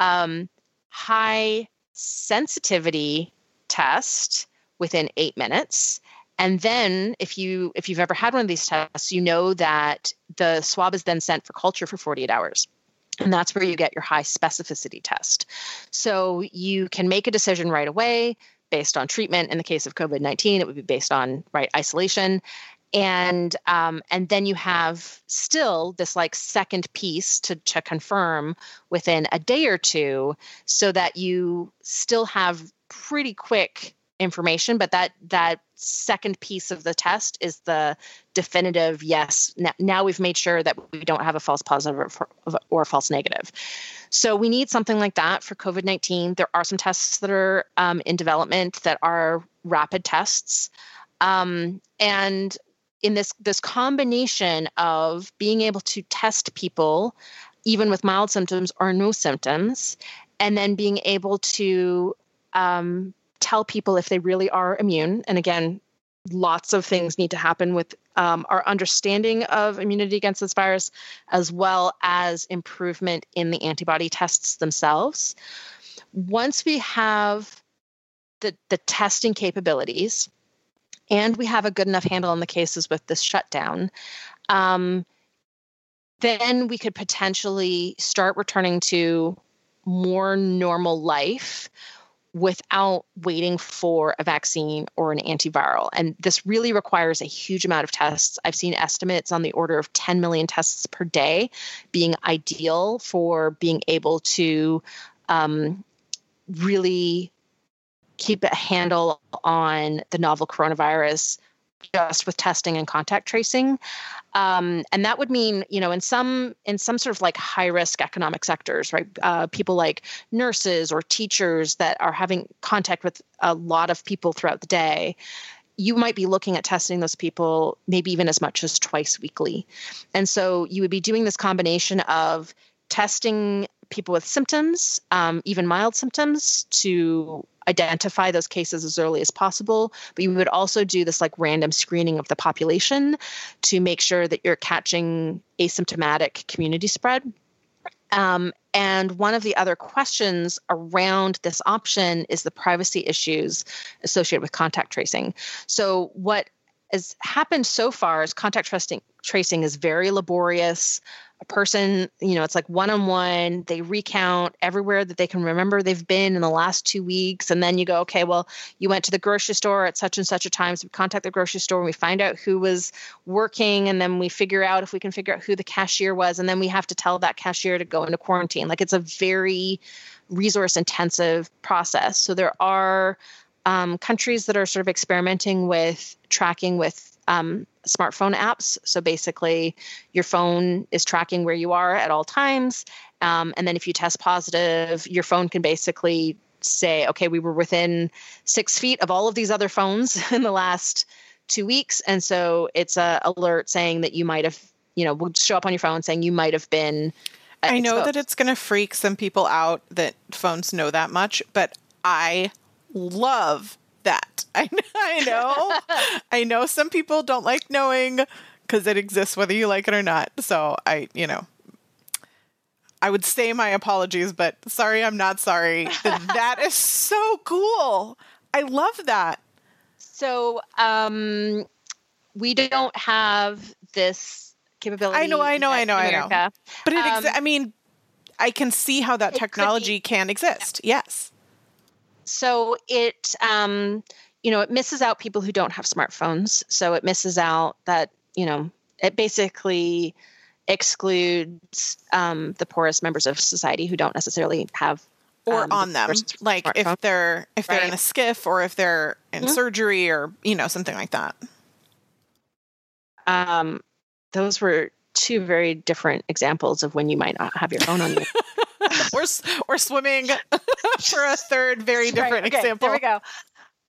um, high sensitivity test within eight minutes. And then if you if you've ever had one of these tests you know that the swab is then sent for culture for 48 hours. And that's where you get your high specificity test. So you can make a decision right away based on treatment. In the case of covid-19 it would be based on right isolation and um, and then you have still this like second piece to to confirm within a day or two so that you still have pretty quick information but that that second piece of the test is the definitive yes. Now, now we've made sure that we don't have a false positive or, or false negative. So we need something like that for covid-19 there are some tests that are um, in development that are rapid tests. Um, and in this this combination of being able to test people even with mild symptoms or no symptoms and then being able to um, tell people if they really are immune. And again lots of things need to happen with um, our understanding of immunity against this virus as well as improvement in the antibody tests themselves. Once we have the, the testing capabilities and we have a good enough handle on the cases with this shutdown, um, then we could potentially start returning to more normal life without waiting for a vaccine or an antiviral. And this really requires a huge amount of tests. I've seen estimates on the order of 10 million tests per day being ideal for being able to um, really keep a handle on the novel coronavirus just with testing and contact tracing. Um, and that would mean you know in some in some sort of like high risk economic sectors right? Uh, people like nurses or teachers that are having contact with a lot of people throughout the day you might be looking at testing those people maybe even as much as twice weekly. And so you would be doing this combination of testing people with symptoms, um, even mild symptoms, to identify those cases as early as possible. But you would also do this like random screening of the population to make sure that you're catching asymptomatic community spread. Um, and one of the other questions around this option is the privacy issues associated with contact tracing. So, what has happened so far is contact tracing, tracing is very laborious a person, you know, it's like one on one. They recount everywhere that they can remember they've been in the last two weeks. And then you go, okay, well, you went to the grocery store at such and such a time. So we contact the grocery store and we find out who was working. And then we figure out if we can figure out who the cashier was. And then we have to tell that cashier to go into quarantine. Like it's a very resource intensive process. So there are um, countries that are sort of experimenting with tracking with um, smartphone apps. So basically, your phone is tracking where you are at all times. Um, and then if you test positive, your phone can basically say, okay, we were within six feet of all of these other phones in the last two weeks. And so it's a alert saying that you might have, you know, will show up on your phone saying you might have been. Uh, I know that it's going to freak some people out that phones know that much, but I love that. I, I know. I know some people don't like knowing because it exists whether you like it or not. So I, you know, I would say my apologies, but sorry, I'm not sorry. that is so cool. I love that. So, um, we don't have this capability. I know, I know, I know, I know. But it, um, I mean, I can see how that technology can exist. Yes so it um, you know it misses out people who don't have smartphones so it misses out that you know it basically excludes um, the poorest members of society who don't necessarily have or um, on them like smartphone. if they're if they're right. in a skiff or if they're in mm-hmm. surgery or you know something like that um those were two very different examples of when you might not have your phone on you or or swimming for a third very different right, okay, example. There we go.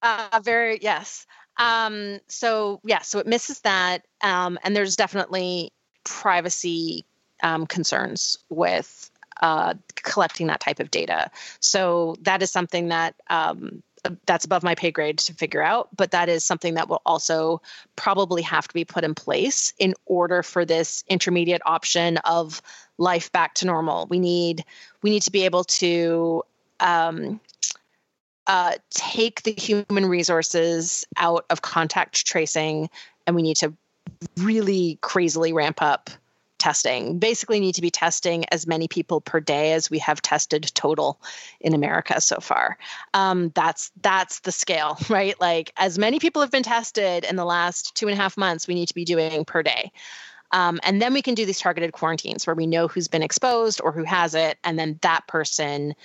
Uh, very yes. Um, so yeah, so it misses that, um, and there's definitely privacy um, concerns with uh, collecting that type of data. So that is something that um, that's above my pay grade to figure out, but that is something that will also probably have to be put in place in order for this intermediate option of life back to normal. We need we need to be able to um, uh, take the human resources out of contact tracing, and we need to really crazily ramp up testing. Basically, need to be testing as many people per day as we have tested total in America so far. Um, that's that's the scale, right? Like as many people have been tested in the last two and a half months, we need to be doing per day. Um, and then we can do these targeted quarantines where we know who's been exposed or who has it, and then that person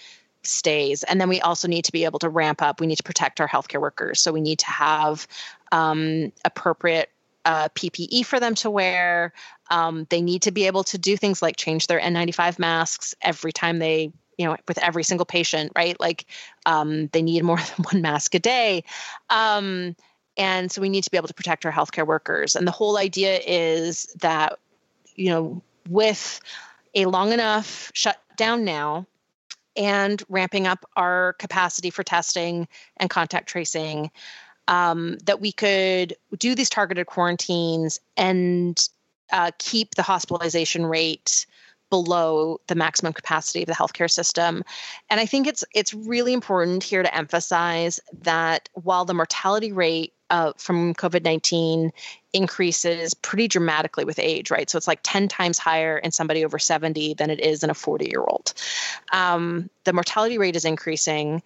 stays. And then we also need to be able to ramp up. We need to protect our healthcare workers. So we need to have um, appropriate uh, PPE for them to wear. Um, they need to be able to do things like change their N95 masks every time they, you know, with every single patient, right? Like um, they need more than one mask a day. Um, and so we need to be able to protect our healthcare workers. And the whole idea is that, you know, with a long enough shutdown now, and ramping up our capacity for testing and contact tracing, um, that we could do these targeted quarantines and uh, keep the hospitalization rate below the maximum capacity of the healthcare system. And I think it's it's really important here to emphasize that while the mortality rate uh, from COVID 19 increases pretty dramatically with age, right? So it's like 10 times higher in somebody over 70 than it is in a 40 year old. Um, the mortality rate is increasing,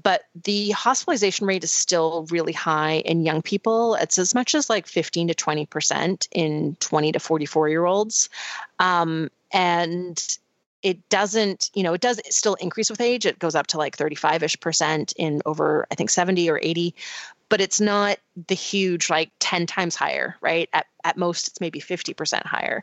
but the hospitalization rate is still really high in young people. It's as much as like 15 to 20% in 20 to 44 year olds. Um, and it doesn't, you know, it does still increase with age. It goes up to like 35 ish percent in over, I think, 70 or 80, but it's not the huge, like 10 times higher, right? At, at most, it's maybe 50% higher.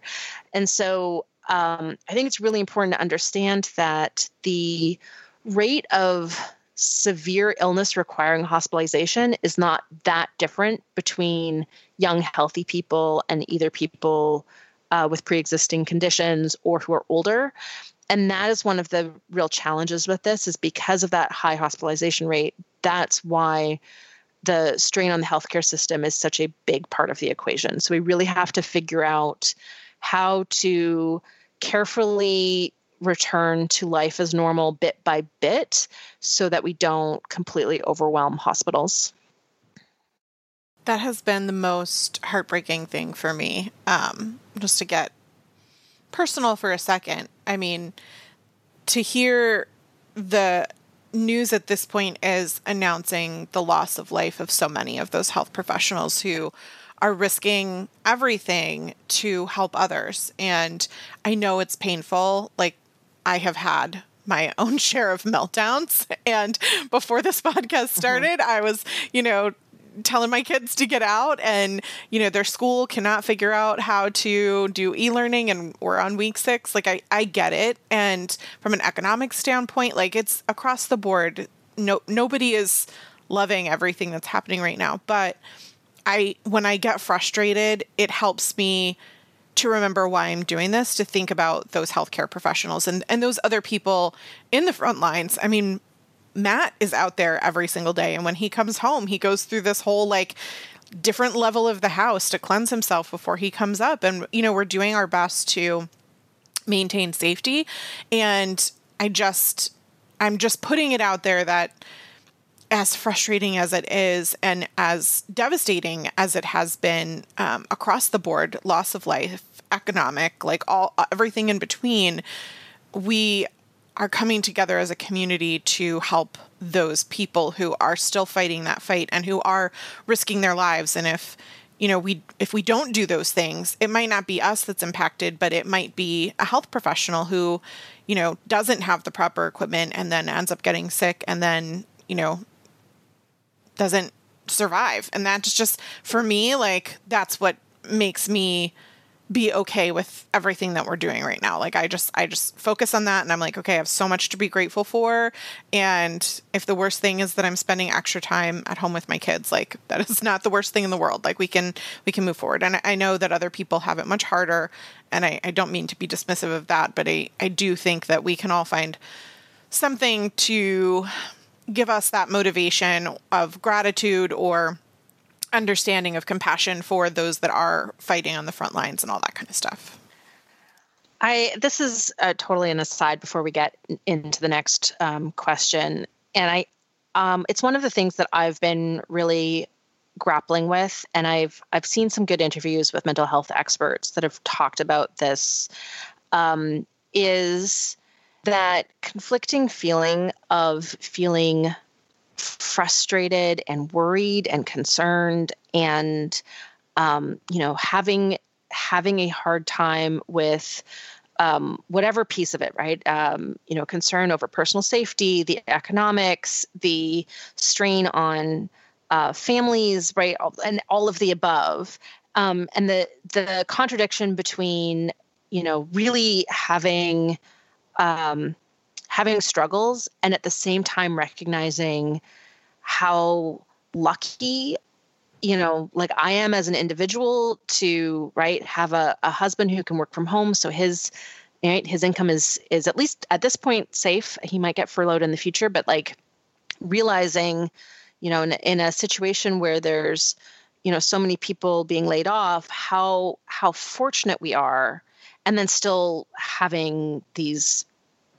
And so um, I think it's really important to understand that the rate of severe illness requiring hospitalization is not that different between young, healthy people and either people uh, with pre existing conditions or who are older. And that is one of the real challenges with this, is because of that high hospitalization rate. That's why the strain on the healthcare system is such a big part of the equation. So we really have to figure out how to carefully return to life as normal bit by bit so that we don't completely overwhelm hospitals. That has been the most heartbreaking thing for me. Um, just to get personal for a second. I mean, to hear the news at this point is announcing the loss of life of so many of those health professionals who are risking everything to help others. And I know it's painful. Like, I have had my own share of meltdowns. And before this podcast mm-hmm. started, mm-hmm. I was, you know, telling my kids to get out and you know their school cannot figure out how to do e-learning and we're on week six. Like i, I get it. And from an economic standpoint like it's across the board. No nobody is loving everything that's happening right now. But i when i get frustrated it helps me to remember why I'm doing this, to think about those healthcare professionals and, and those other people in the front lines. I mean, Matt is out there every single day. And when he comes home, he goes through this whole like different level of the house to cleanse himself before he comes up. And, you know, we're doing our best to maintain safety. And I just, I'm just putting it out there that as frustrating as it is and as devastating as it has been um, across the board loss of life economic like all everything in between we are coming together as a community to help those people who are still fighting that fight and who are risking their lives and if you know we if we don't do those things it might not be us that's impacted but it might be a health professional who you know doesn't have the proper equipment and then ends up getting sick and then you know doesn't survive. And that's just, for me, like, that's what makes me be okay with everything that we're doing right now. Like I just I just focus on that and I'm like, okay, I have so much to be grateful for and if the worst thing is that I'm spending extra time at home with my kids, like that is not the worst thing in the world. Like we can we can move forward. And I know that other people have it much harder and I, I don't mean to be dismissive of that, but I, I do think that we can all find something to give us that motivation of gratitude or understanding of compassion for those that are fighting on the front lines and all that kind of stuff. I this is totally an aside before we get into the next um, question, and I um, it's one of the things that I've been really grappling with, and I've I've seen some good interviews with mental health experts that have talked about this. Um, is that conflicting feeling of feeling frustrated and worried and concerned and um, you know having having a hard time with um, whatever piece of it, right? Um, you know, concern over personal safety, the economics, the strain on uh, families, right, and all of the above, um, and the the contradiction between you know really having um, having struggles and at the same time recognizing how lucky you know like i am as an individual to right have a, a husband who can work from home. So his right his income is is at least at this point safe. He might get furloughed in the future but like realizing you know in, in a situation where there's you know so many people being laid off how how fortunate we are. And then still having these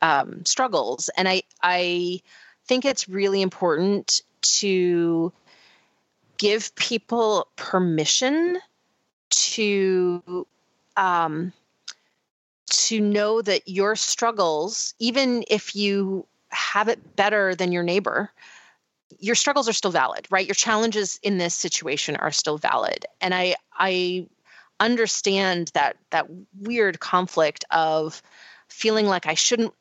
um, struggles. And I I think it's really important to give people permission to um, to know that your struggles, even if you have it better than your neighbor, your struggles are still valid, right? Your challenges in this situation are still valid. And I I understand that that weird conflict of feeling like I shouldn't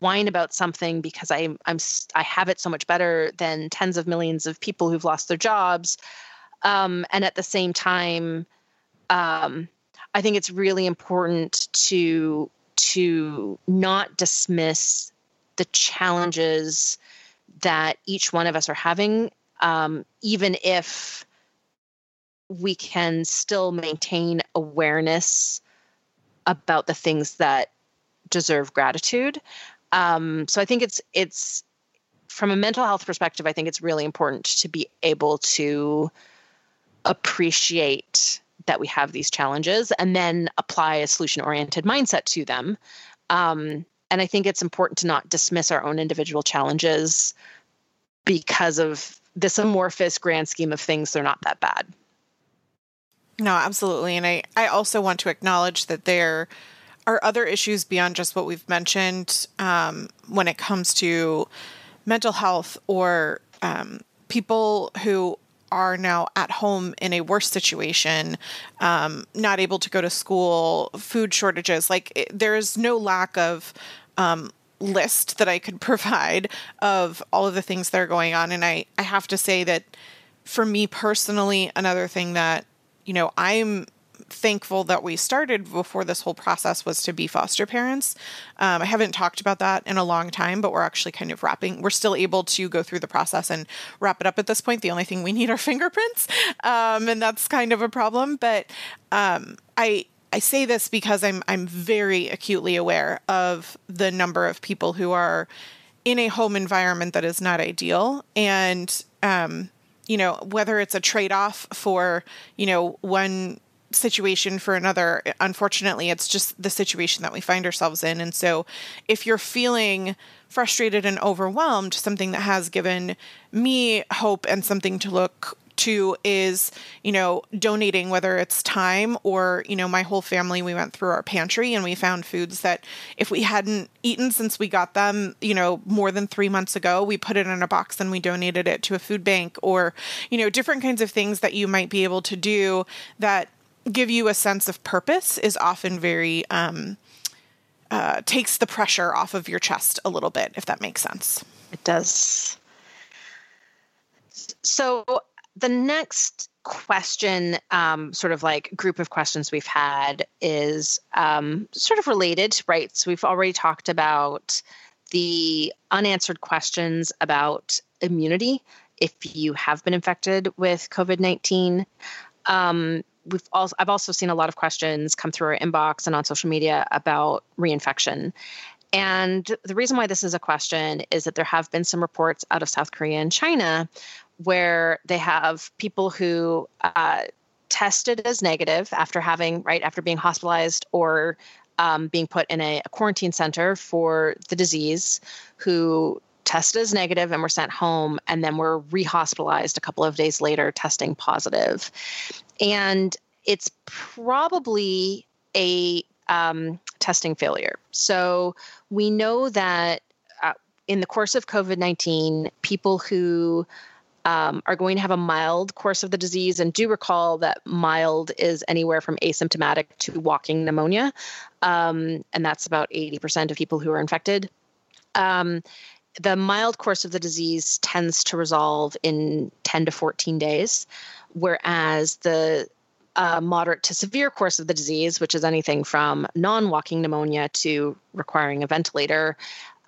whine about something because I I'm I have it so much better than tens of millions of people who've lost their jobs. Um, and at the same time, um, I think it's really important to to not dismiss the challenges that each one of us are having, um, even if we can still maintain awareness about the things that deserve gratitude. Um, so I think it's it's from a mental health perspective, I think it's really important to be able to appreciate that we have these challenges and then apply a solution oriented mindset to them. Um, and I think it's important to not dismiss our own individual challenges because of this amorphous grand scheme of things, they're not that bad. No, absolutely. And I, I also want to acknowledge that there are other issues beyond just what we've mentioned um, when it comes to mental health or um, people who are now at home in a worse situation, um, not able to go to school, food shortages. Like it, there is no lack of um, list that I could provide of all of the things that are going on. And I, I have to say that for me personally, another thing that, you know, I'm thankful that we started before this whole process was to be foster parents. Um, I haven't talked about that in a long time, but we're actually kind of wrapping. We're still able to go through the process and wrap it up at this point. The only thing we need are fingerprints, um, and that's kind of a problem. But um, I I say this because I'm I'm very acutely aware of the number of people who are in a home environment that is not ideal and um, you know whether it's a trade-off for you know one situation for another. Unfortunately, it's just the situation that we find ourselves in. And so, if you're feeling frustrated and overwhelmed, something that has given me hope and something to look to is, you know, donating, whether it's time or, you know, my whole family, we went through our pantry and we found foods that if we hadn't eaten since we got them, you know, more than three months ago, we put it in a box and we donated it to a food bank or, you know, different kinds of things that you might be able to do that give you a sense of purpose is often very um, uh, takes the pressure off of your chest a little bit, if that makes sense. It does. So the next question, um, sort of like group of questions we've had, is um, sort of related, right? So we've already talked about the unanswered questions about immunity if you have been infected with COVID 19. Um, we've also I've also seen a lot of questions come through our inbox and on social media about reinfection. And the reason why this is a question is that there have been some reports out of South Korea and China where they have people who uh, tested as negative after having, right, after being hospitalized or um, being put in a, a quarantine center for the disease, who tested as negative and were sent home and then we were rehospitalized a couple of days later testing positive. positive and it's probably a um, testing failure. So we know that uh, in the course of COVID 19, people who um, are going to have a mild course of the disease, and do recall that mild is anywhere from asymptomatic to walking pneumonia, um, and that's about 80% of people who are infected. Um, the mild course of the disease tends to resolve in 10 to 14 days whereas the uh, moderate to severe course of the disease, which is anything from non walking pneumonia to requiring a ventilator,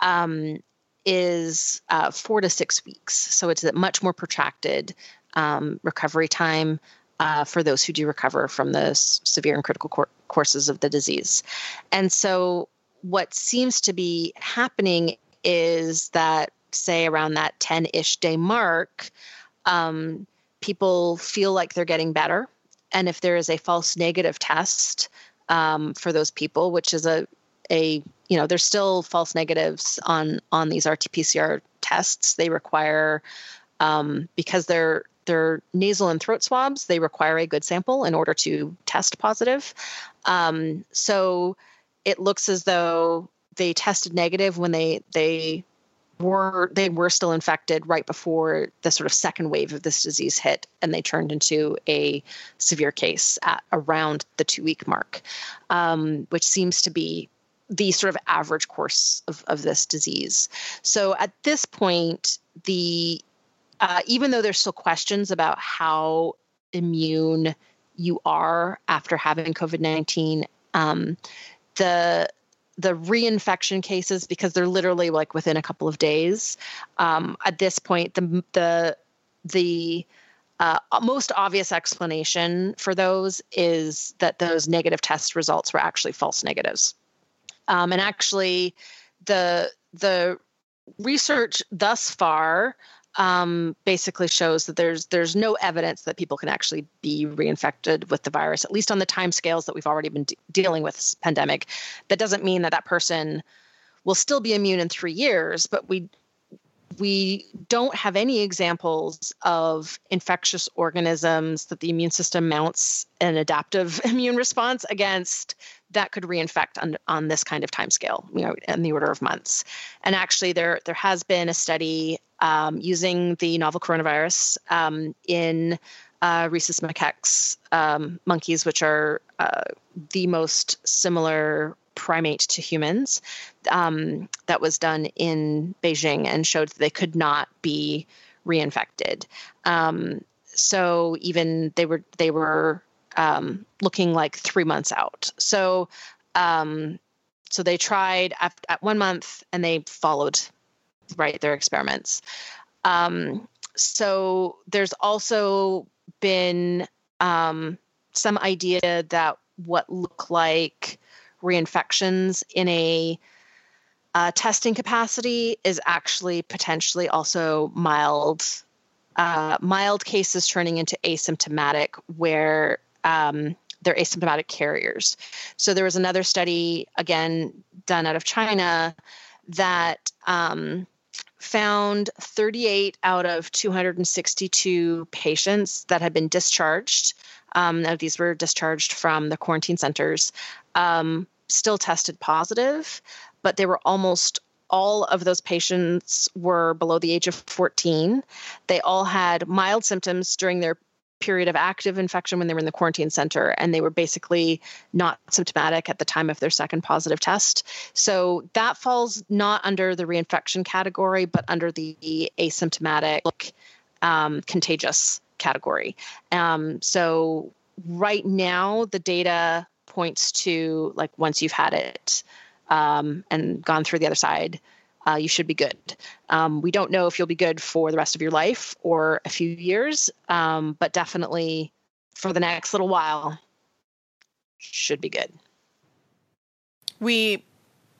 um, is uh, four to six weeks. So it's a much more protracted um, recovery time uh, for those who do recover from the s- severe and critical cor- courses of the disease. And so what seems to be happening is that, say, around that 10 ish day mark, um, people feel like they're getting better. And if there is a false negative test um, for those people, which is a a you know there's still false negatives on on these RT-PCR tests. They require um, because they're they're nasal and throat swabs, they require a good sample in order to test positive. Um, so it looks as though they tested negative when they they were they were still infected right before the sort of second wave of this disease hit and they turned into a severe case at around the two week mark um, which seems to be the sort of average course of, of this disease. So at this point the uh, even though there's still questions about how immune you are after having covid-19 um, the the reinfection cases because they're literally like within a couple of days. Um, at this point, the the the uh, most obvious explanation for those is that those negative test results were actually false negatives, um, and actually, the the research thus far um, basically shows that there's there's no evidence that people can actually be reinfected with the virus, at least on the time scales that we've already been de- dealing with this pandemic. That doesn't mean that that person will still be immune in three years, but we we don't have any examples of infectious organisms that the immune system mounts an adaptive immune response against that could reinfect on, on this kind of time scale, you know, in the order of months. And actually, there there has been a study um, using the novel coronavirus um, in uh, rhesus macaques um, monkeys, which are uh, the most similar primate to humans um, that was done in Beijing and showed that they could not be reinfected. Um, so even they were they were um, looking like three months out. So so they tried at, at, one month and they followed right their experiments. Um, so there's also been um, some idea that what look like reinfections in a uh, testing capacity is actually potentially also mild uh, mild cases turning into asymptomatic where um, they're asymptomatic carriers so there was another study again done out of china that um, found 38 out of 262 patients that had been discharged um, these were discharged from the quarantine centers um, still tested positive, but they were almost all of those patients were below the age of 14. They all had mild symptoms during their period of active infection when they were in the quarantine center, and they were basically not symptomatic at the time of their second positive test. So that falls not under the reinfection category, but under the asymptomatic um, contagious category. Um, so right now, the data points to like once you've had it um, and gone through the other side, uh, you should be good. Um, we don't know if you'll be good for the rest of your life or a few years, um, but definitely for the next little while, should be good. We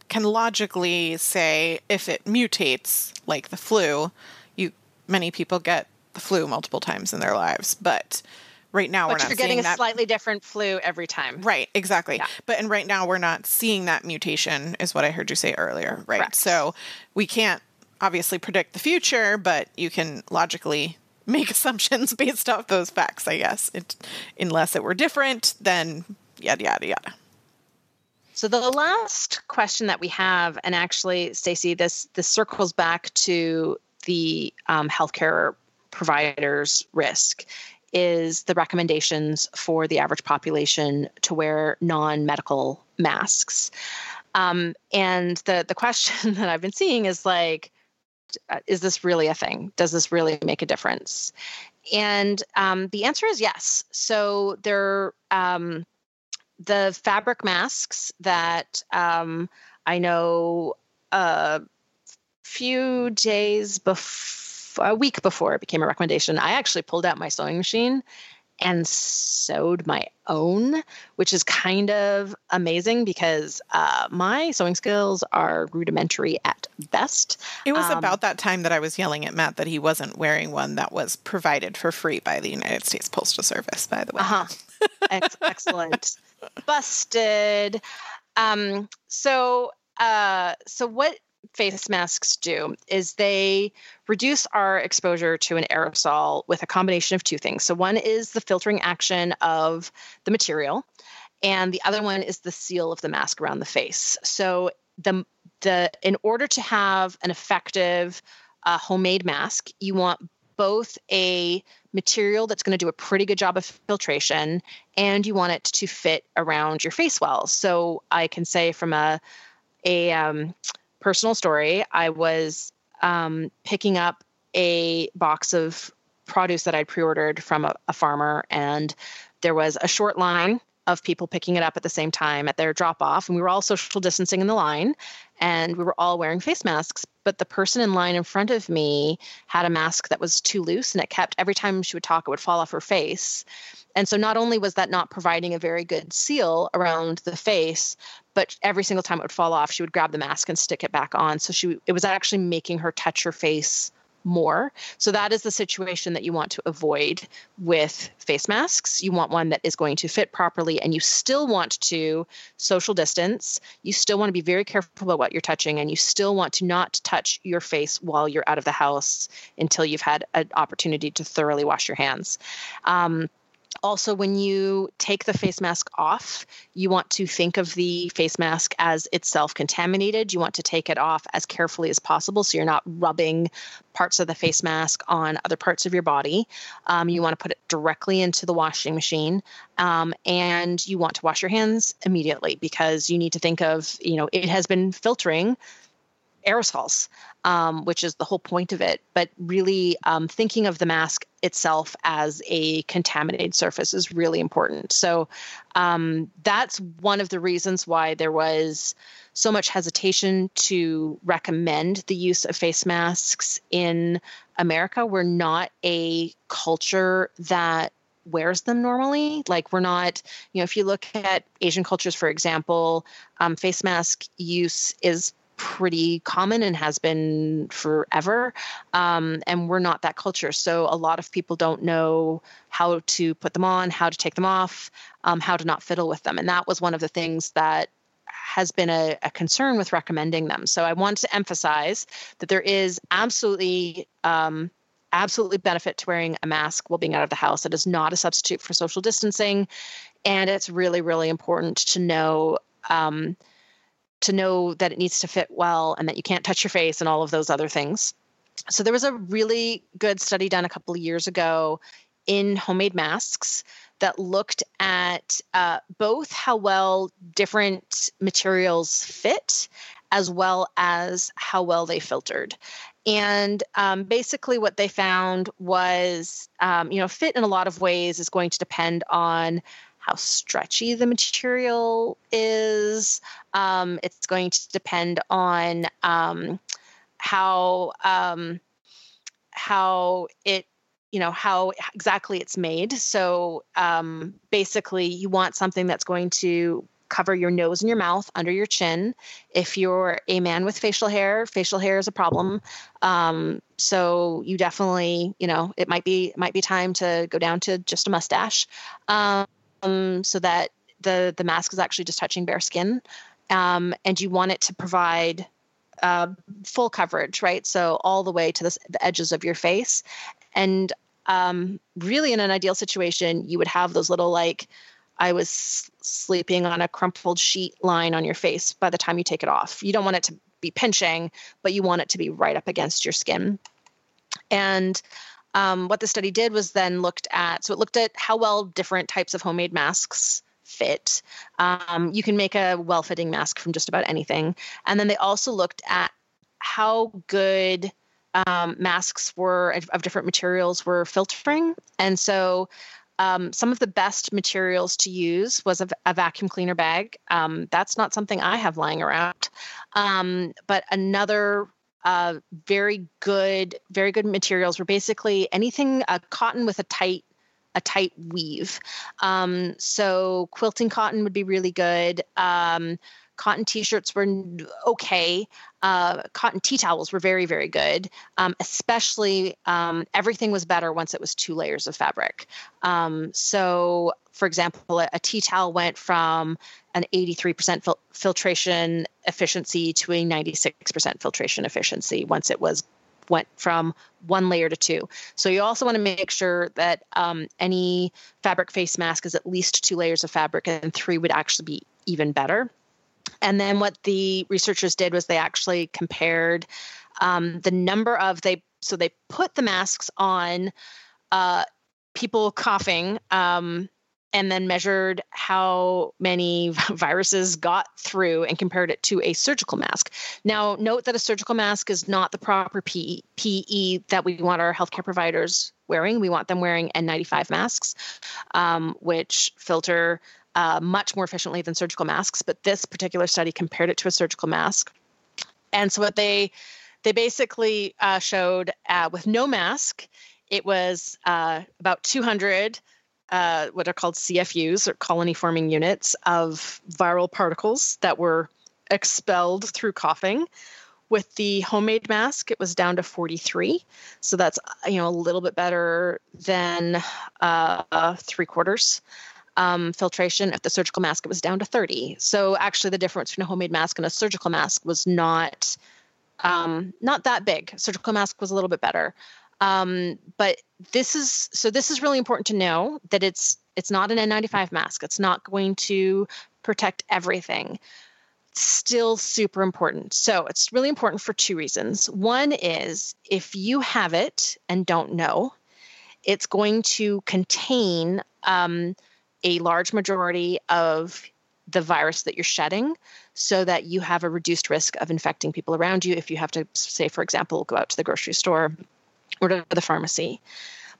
can logically say if it mutates like the flu, you many people get the flu multiple times in their lives, but right now but we're not you're getting a that. slightly different flu every time. Right, exactly. Yeah. But and right now we're not seeing that mutation is what I heard you say earlier, right? Correct. So we can't obviously predict the future, but you can logically make assumptions based off those facts, I guess. It, unless it were different, then yada yada yada. So the last question that we have, and actually, Stacy, this this circles back to the um, healthcare providers' risk, is the recommendations for the average population to wear non-medical masks. Um, and the the question that I've been seeing is like, is this really a thing? Does this really make a difference? And um, the answer is yes. So there, um, the fabric masks that um, I know a few days before a week before it became a recommendation, I actually pulled out my sewing machine and sewed my own, which is kind of amazing because uh, my sewing skills are rudimentary at best. It was Um, about that time that I was yelling at Matt that he wasn't wearing one that was provided for free by the United States Postal Service, by the way. Uh huh. Ex- excellent. Busted. Um, so, uh, so what face masks do is they reduce our exposure to an aerosol with a combination of two things. So, one is the filtering action of the material, and the other one is the seal of the mask around the face. So, the, the in order to have an effective uh, homemade mask, you want both a material that's going to do a pretty good job of filtration and you want it to fit around your face well. So I can say from a a um, personal story, I was um, picking up a box of produce that I'd pre-ordered from a, a farmer, and there was a short line of people picking it up at the same time at their drop off and we were all social distancing in the line and we were all wearing face masks but the person in line in front of me had a mask that was too loose and it kept every time she would talk it would fall off her face. And so not only was that not providing a very good seal around the face but every single time it would fall off she would grab the mask and stick it back on. So she it was actually making her touch her face more. So that is the situation that you want to avoid with face masks. You want one that is going to fit properly and you still want to social distance. You still want to be very careful about what you're touching and you still want to not touch your face while you're out of the house until you've had an opportunity to thoroughly wash your hands. Um, also, when you take the face mask off, you want to think of the face mask as itself contaminated. You want to take it off as carefully as possible so you're not rubbing parts of the face mask on other parts of your body. Um, you want to put it directly into the washing machine. Um, and you want to wash your hands immediately because you need to think of, you know, it has been filtering aerosols, um, which is the whole point of it. But really, um, thinking of the mask itself as a contaminated surface is really important. So um, that's one of the reasons why there was so much hesitation to recommend the use of face masks in America. We're not a culture that wears them normally. Like we're not, you know, if you look at Asian cultures, for example, um, face mask use is pretty common and has been forever. Um, and we're not that culture. So a lot of people don't know how to put them on, how to take them off, um, how to not fiddle with them. And that was one of the things that has been a, a, concern with recommending them. So I want to emphasize that there is absolutely um, absolutely benefit to wearing a mask while being out of the house. It is not a substitute for social distancing, and it's really really important to know um, to know that it needs to fit well and that you can't touch your face and all of those other things. So there was a really good study done a couple of years ago in homemade masks that looked at uh, both how well different materials fit as well as how well they filtered. And um, basically, what they found was, um, you know, fit in a lot of ways is going to depend on how stretchy the material is. Um, it's going to depend on um, how um, how it you know how exactly it's made. So um, basically, you want something that's going to cover your nose and your mouth under your chin. If you're a man with facial hair, facial hair is a problem. Um, so you definitely, you know, it might be it might be time to go down to just a mustache. Um, um, so that the the mask is actually just touching bare skin, um, and you want it to provide uh, full coverage, right? So all the way to the, edges of your face, and um, really, in an ideal situation, you would have those little like I was sleeping on a crumpled sheet line on your face by the time you take it off. You don't want it to be pinching, but you want it to be right up against your skin. And um, what the study did was then looked at so it looked at how well different types of homemade masks fit. Um, you can make a well fitting mask from just about anything. And then they also looked at how good um, masks were of different materials were filtering. And so um, some of the best materials to use was a, a vacuum cleaner bag. Um, that's not something I have lying around. Um, but another uh, very good, very good materials were basically anything uh, cotton with a tight a tight weave. Um, so quilting cotton would be really good. Um, cotton t-shirts were okay. Uh, cotton tea towels were very, very good. Um, especially, um, everything was better once it was two layers of fabric. Um, so, for example, a, a, tea towel went from an 83% fil- filtration efficiency to a 96% filtration efficiency once it was went from one layer to two. So you also want to make sure that um, any fabric face mask is at least two layers of fabric, and three would actually be even better. And then what the researchers did was they actually compared um, the number of they so they put the masks on uh, people coughing um, and then measured how many viruses got through and compared it to a surgical mask. Now, note that a surgical mask is not the proper PPE, that we want our healthcare providers wearing. We want them wearing N95 masks, um, which filter uh, much more efficiently than surgical masks. But this particular study compared it to a surgical mask. And so, what they they basically uh, showed uh, with no mask, it was uh, about 200 uh, what are called CFUs or colony forming units of viral particles that were expelled through coughing. With the homemade mask, it was down to 43. So that's you know a little bit better than uh, three quarters. Um, filtration. If the surgical mask, it was down to 30. So actually, the difference between a homemade mask and a surgical mask was not um, not that big. Surgical mask was a little bit better. Um, but this is so this is really important to know that it's it's not an N95 mask. It's not going to protect everything. still super important. So it's really important for two reasons. One is if you have it and don't know, it's going to contain um, a large majority of the virus that you're shedding so that you have a reduced risk of infecting people around you if you have to say for example go out to the grocery store or to the pharmacy.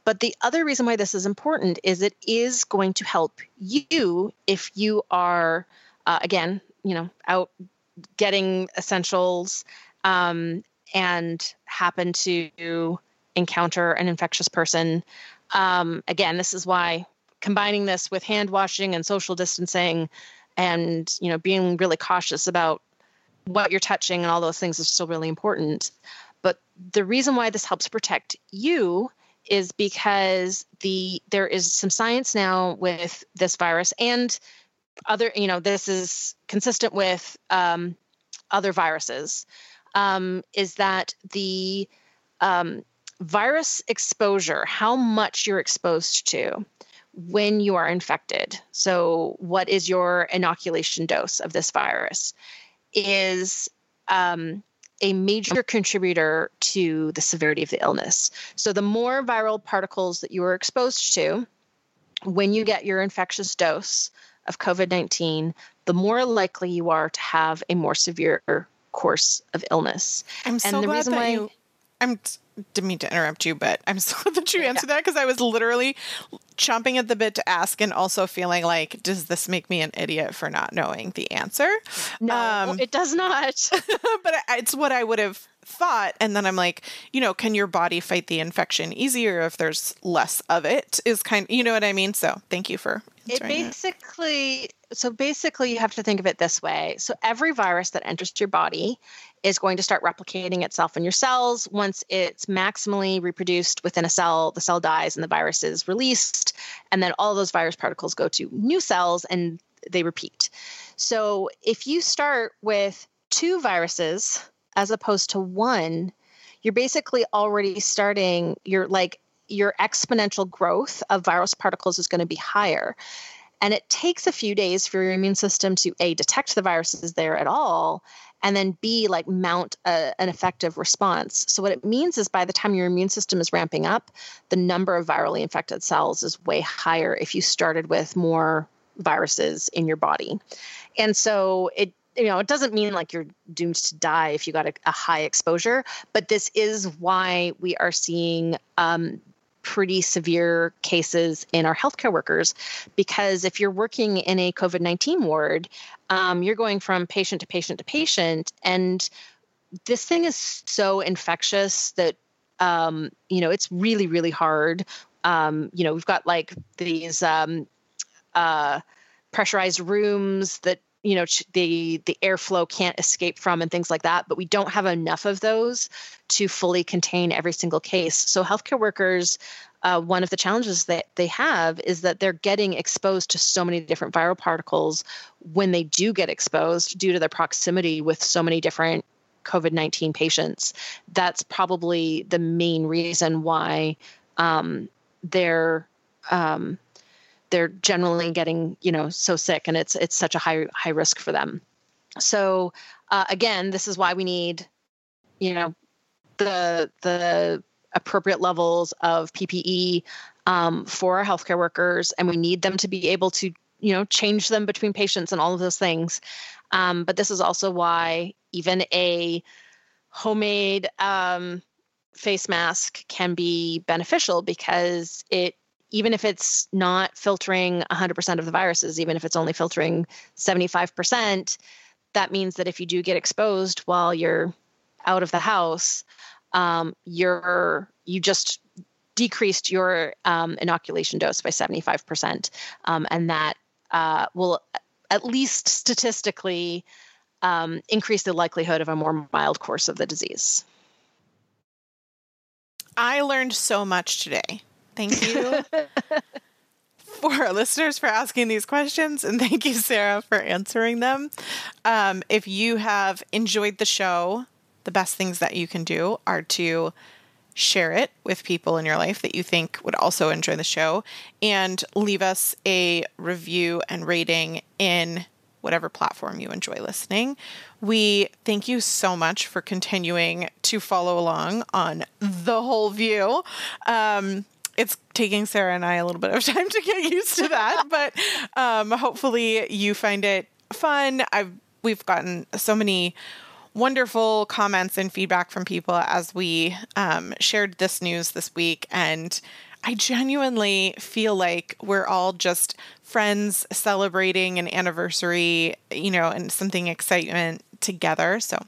But the other reason why this is important is it is going to help you if you are, uh, again, you know, out getting essentials um, and happen to encounter an infectious person. Um, again, this is why combining this with hand washing and social distancing and you know being really cautious about what you're touching and all those things is still really important. But the reason why this helps protect you is because the there is some science now with this virus and other you know this is consistent with um, other viruses um, is that the um, virus exposure how much you're exposed to when you are infected so what is your inoculation dose of this virus is um, a major contributor to the severity of the illness. So, the more viral particles that you are exposed to when you get your infectious dose of COVID 19, the more likely you are to have a more severe course of illness. I'm so and the glad reason that why you. I'm didn't mean to interrupt you, but I'm so glad that you answered yeah. that because I was literally chomping at the bit to ask and also feeling like, does this make me an idiot for not knowing the answer? No, um, it does not. but it's what I would have thought. And then I'm like, you know, can your body fight the infection easier if there's less of it? Is kind, you know what I mean? So thank you for. It basically, so basically, you have to think of it this way. So every virus that enters your body is going to start replicating itself in your cells. Once it's maximally reproduced within a cell, the cell dies and the virus is released. And then all those virus particles go to new cells and they repeat. So if you start with two viruses as opposed to one, you're basically already starting, you're like, your exponential growth of virus particles is going to be higher. And it takes a few days for your immune system to A, detect the viruses there at all, and then B, like mount a, an effective response. So, what it means is by the time your immune system is ramping up, the number of virally infected cells is way higher if you started with more viruses in your body. And so, it you know, it doesn't mean like you're doomed to die if you got a, a high exposure, but this is why we are seeing um, pretty severe cases in our healthcare workers because if you're working in a COVID 19 ward, um, you're going from patient to patient to patient. And this thing is so infectious that, um, you know, it's really, really hard. Um, you know, we've got like these um, uh, pressurized rooms that you know the the airflow can't escape from and things like that but we don't have enough of those to fully contain every single case so healthcare workers uh, one of the challenges that they have is that they're getting exposed to so many different viral particles when they do get exposed due to their proximity with so many different COVID 19 patients. That's probably the main reason why um, they're. Um, they're generally getting you know so sick and it's it's such a high high risk for them so uh, again this is why we need you know the the appropriate levels of PPE um, for our healthcare workers, and we need them to be able to, you know, change them between patients and all of those things. Um, but this is also why even a homemade um, face mask can be beneficial because it even if it's not filtering 100% of the viruses even if it's only filtering 75% that means that if you do get exposed while you're out of the house um, you're you just decreased your um, inoculation dose by 75%. Um, and that uh, will, at least statistically, um, increase the likelihood of a more mild course of the disease. I learned so much today. Thank you for our listeners for asking these questions, and thank you, Sarah, for answering them. Um, if you have enjoyed the show, the best things that you can do are to share it with people in your life that you think would also enjoy the show and leave us a review and rating in whatever platform you enjoy listening. We thank you so much for continuing to follow along on the whole view. Um, it's taking Sarah and I a little bit of time to get used to that, but um, hopefully you find it fun. I've we've gotten so many wonderful comments and feedback from people as we um, shared this news this week. And I genuinely feel like we're all just friends celebrating an anniversary, you know, and something excitement together. So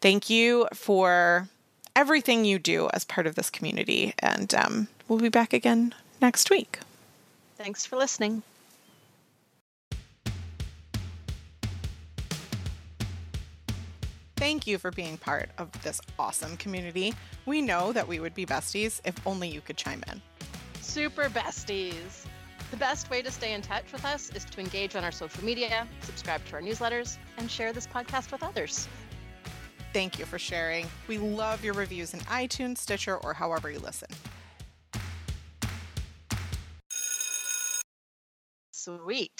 thank you for everything you do as part of this community. And um, we'll be back again next week. Thanks for listening. Thank you for being part of this awesome community. We know that we would be besties if only you could chime in. Super besties. The best way to stay in touch with us is to engage on our social media, subscribe to our newsletters, and share this podcast with others. Thank you for sharing. We love your reviews in iTunes, Stitcher, or however you listen. Sweet.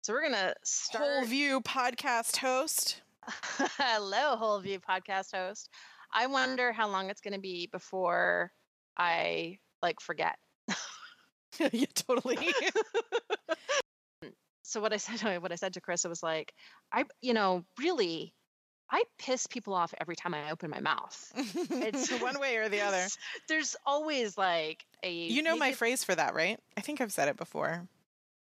So we're going to start. Whole View podcast host. Hello, Whole View podcast host. I wonder how long it's going to be before I like forget. yeah, totally. so what I said, what I said to Chris, was like, I, you know, really, I piss people off every time I open my mouth. It's one way or the other. There's always like a. You know my phrase for that, right? I think I've said it before.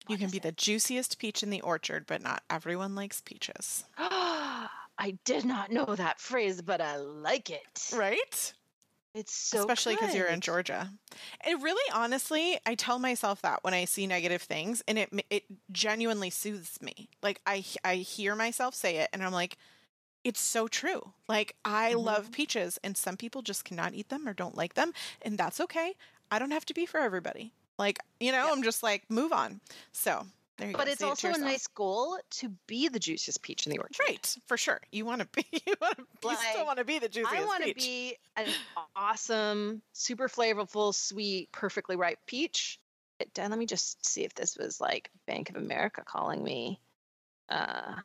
You can be it? the juiciest peach in the orchard, but not everyone likes peaches. I did not know that phrase, but I like it. Right? It's so especially because you're in Georgia. It really, honestly, I tell myself that when I see negative things, and it it genuinely soothes me. Like I I hear myself say it, and I'm like, it's so true. Like I mm-hmm. love peaches, and some people just cannot eat them or don't like them, and that's okay. I don't have to be for everybody. Like you know, yep. I'm just like move on. So there you but go. it's also it a nice goal to be the juiciest peach in the orchard. Right, for sure. You want to be. You want to. Like, you still want to be the juiciest. I want to be an awesome, super flavorful, sweet, perfectly ripe peach. Let me just see if this was like Bank of America calling me. Uh,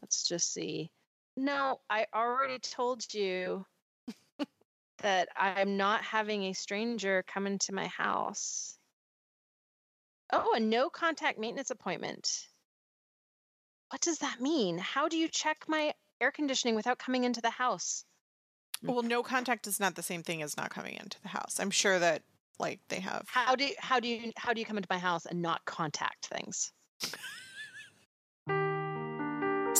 let's just see. No, I already told you that I'm not having a stranger come into my house. Oh, a no contact maintenance appointment. What does that mean? How do you check my air conditioning without coming into the house? Well, no contact is not the same thing as not coming into the house. I'm sure that like they have. How do how do you how do you come into my house and not contact things?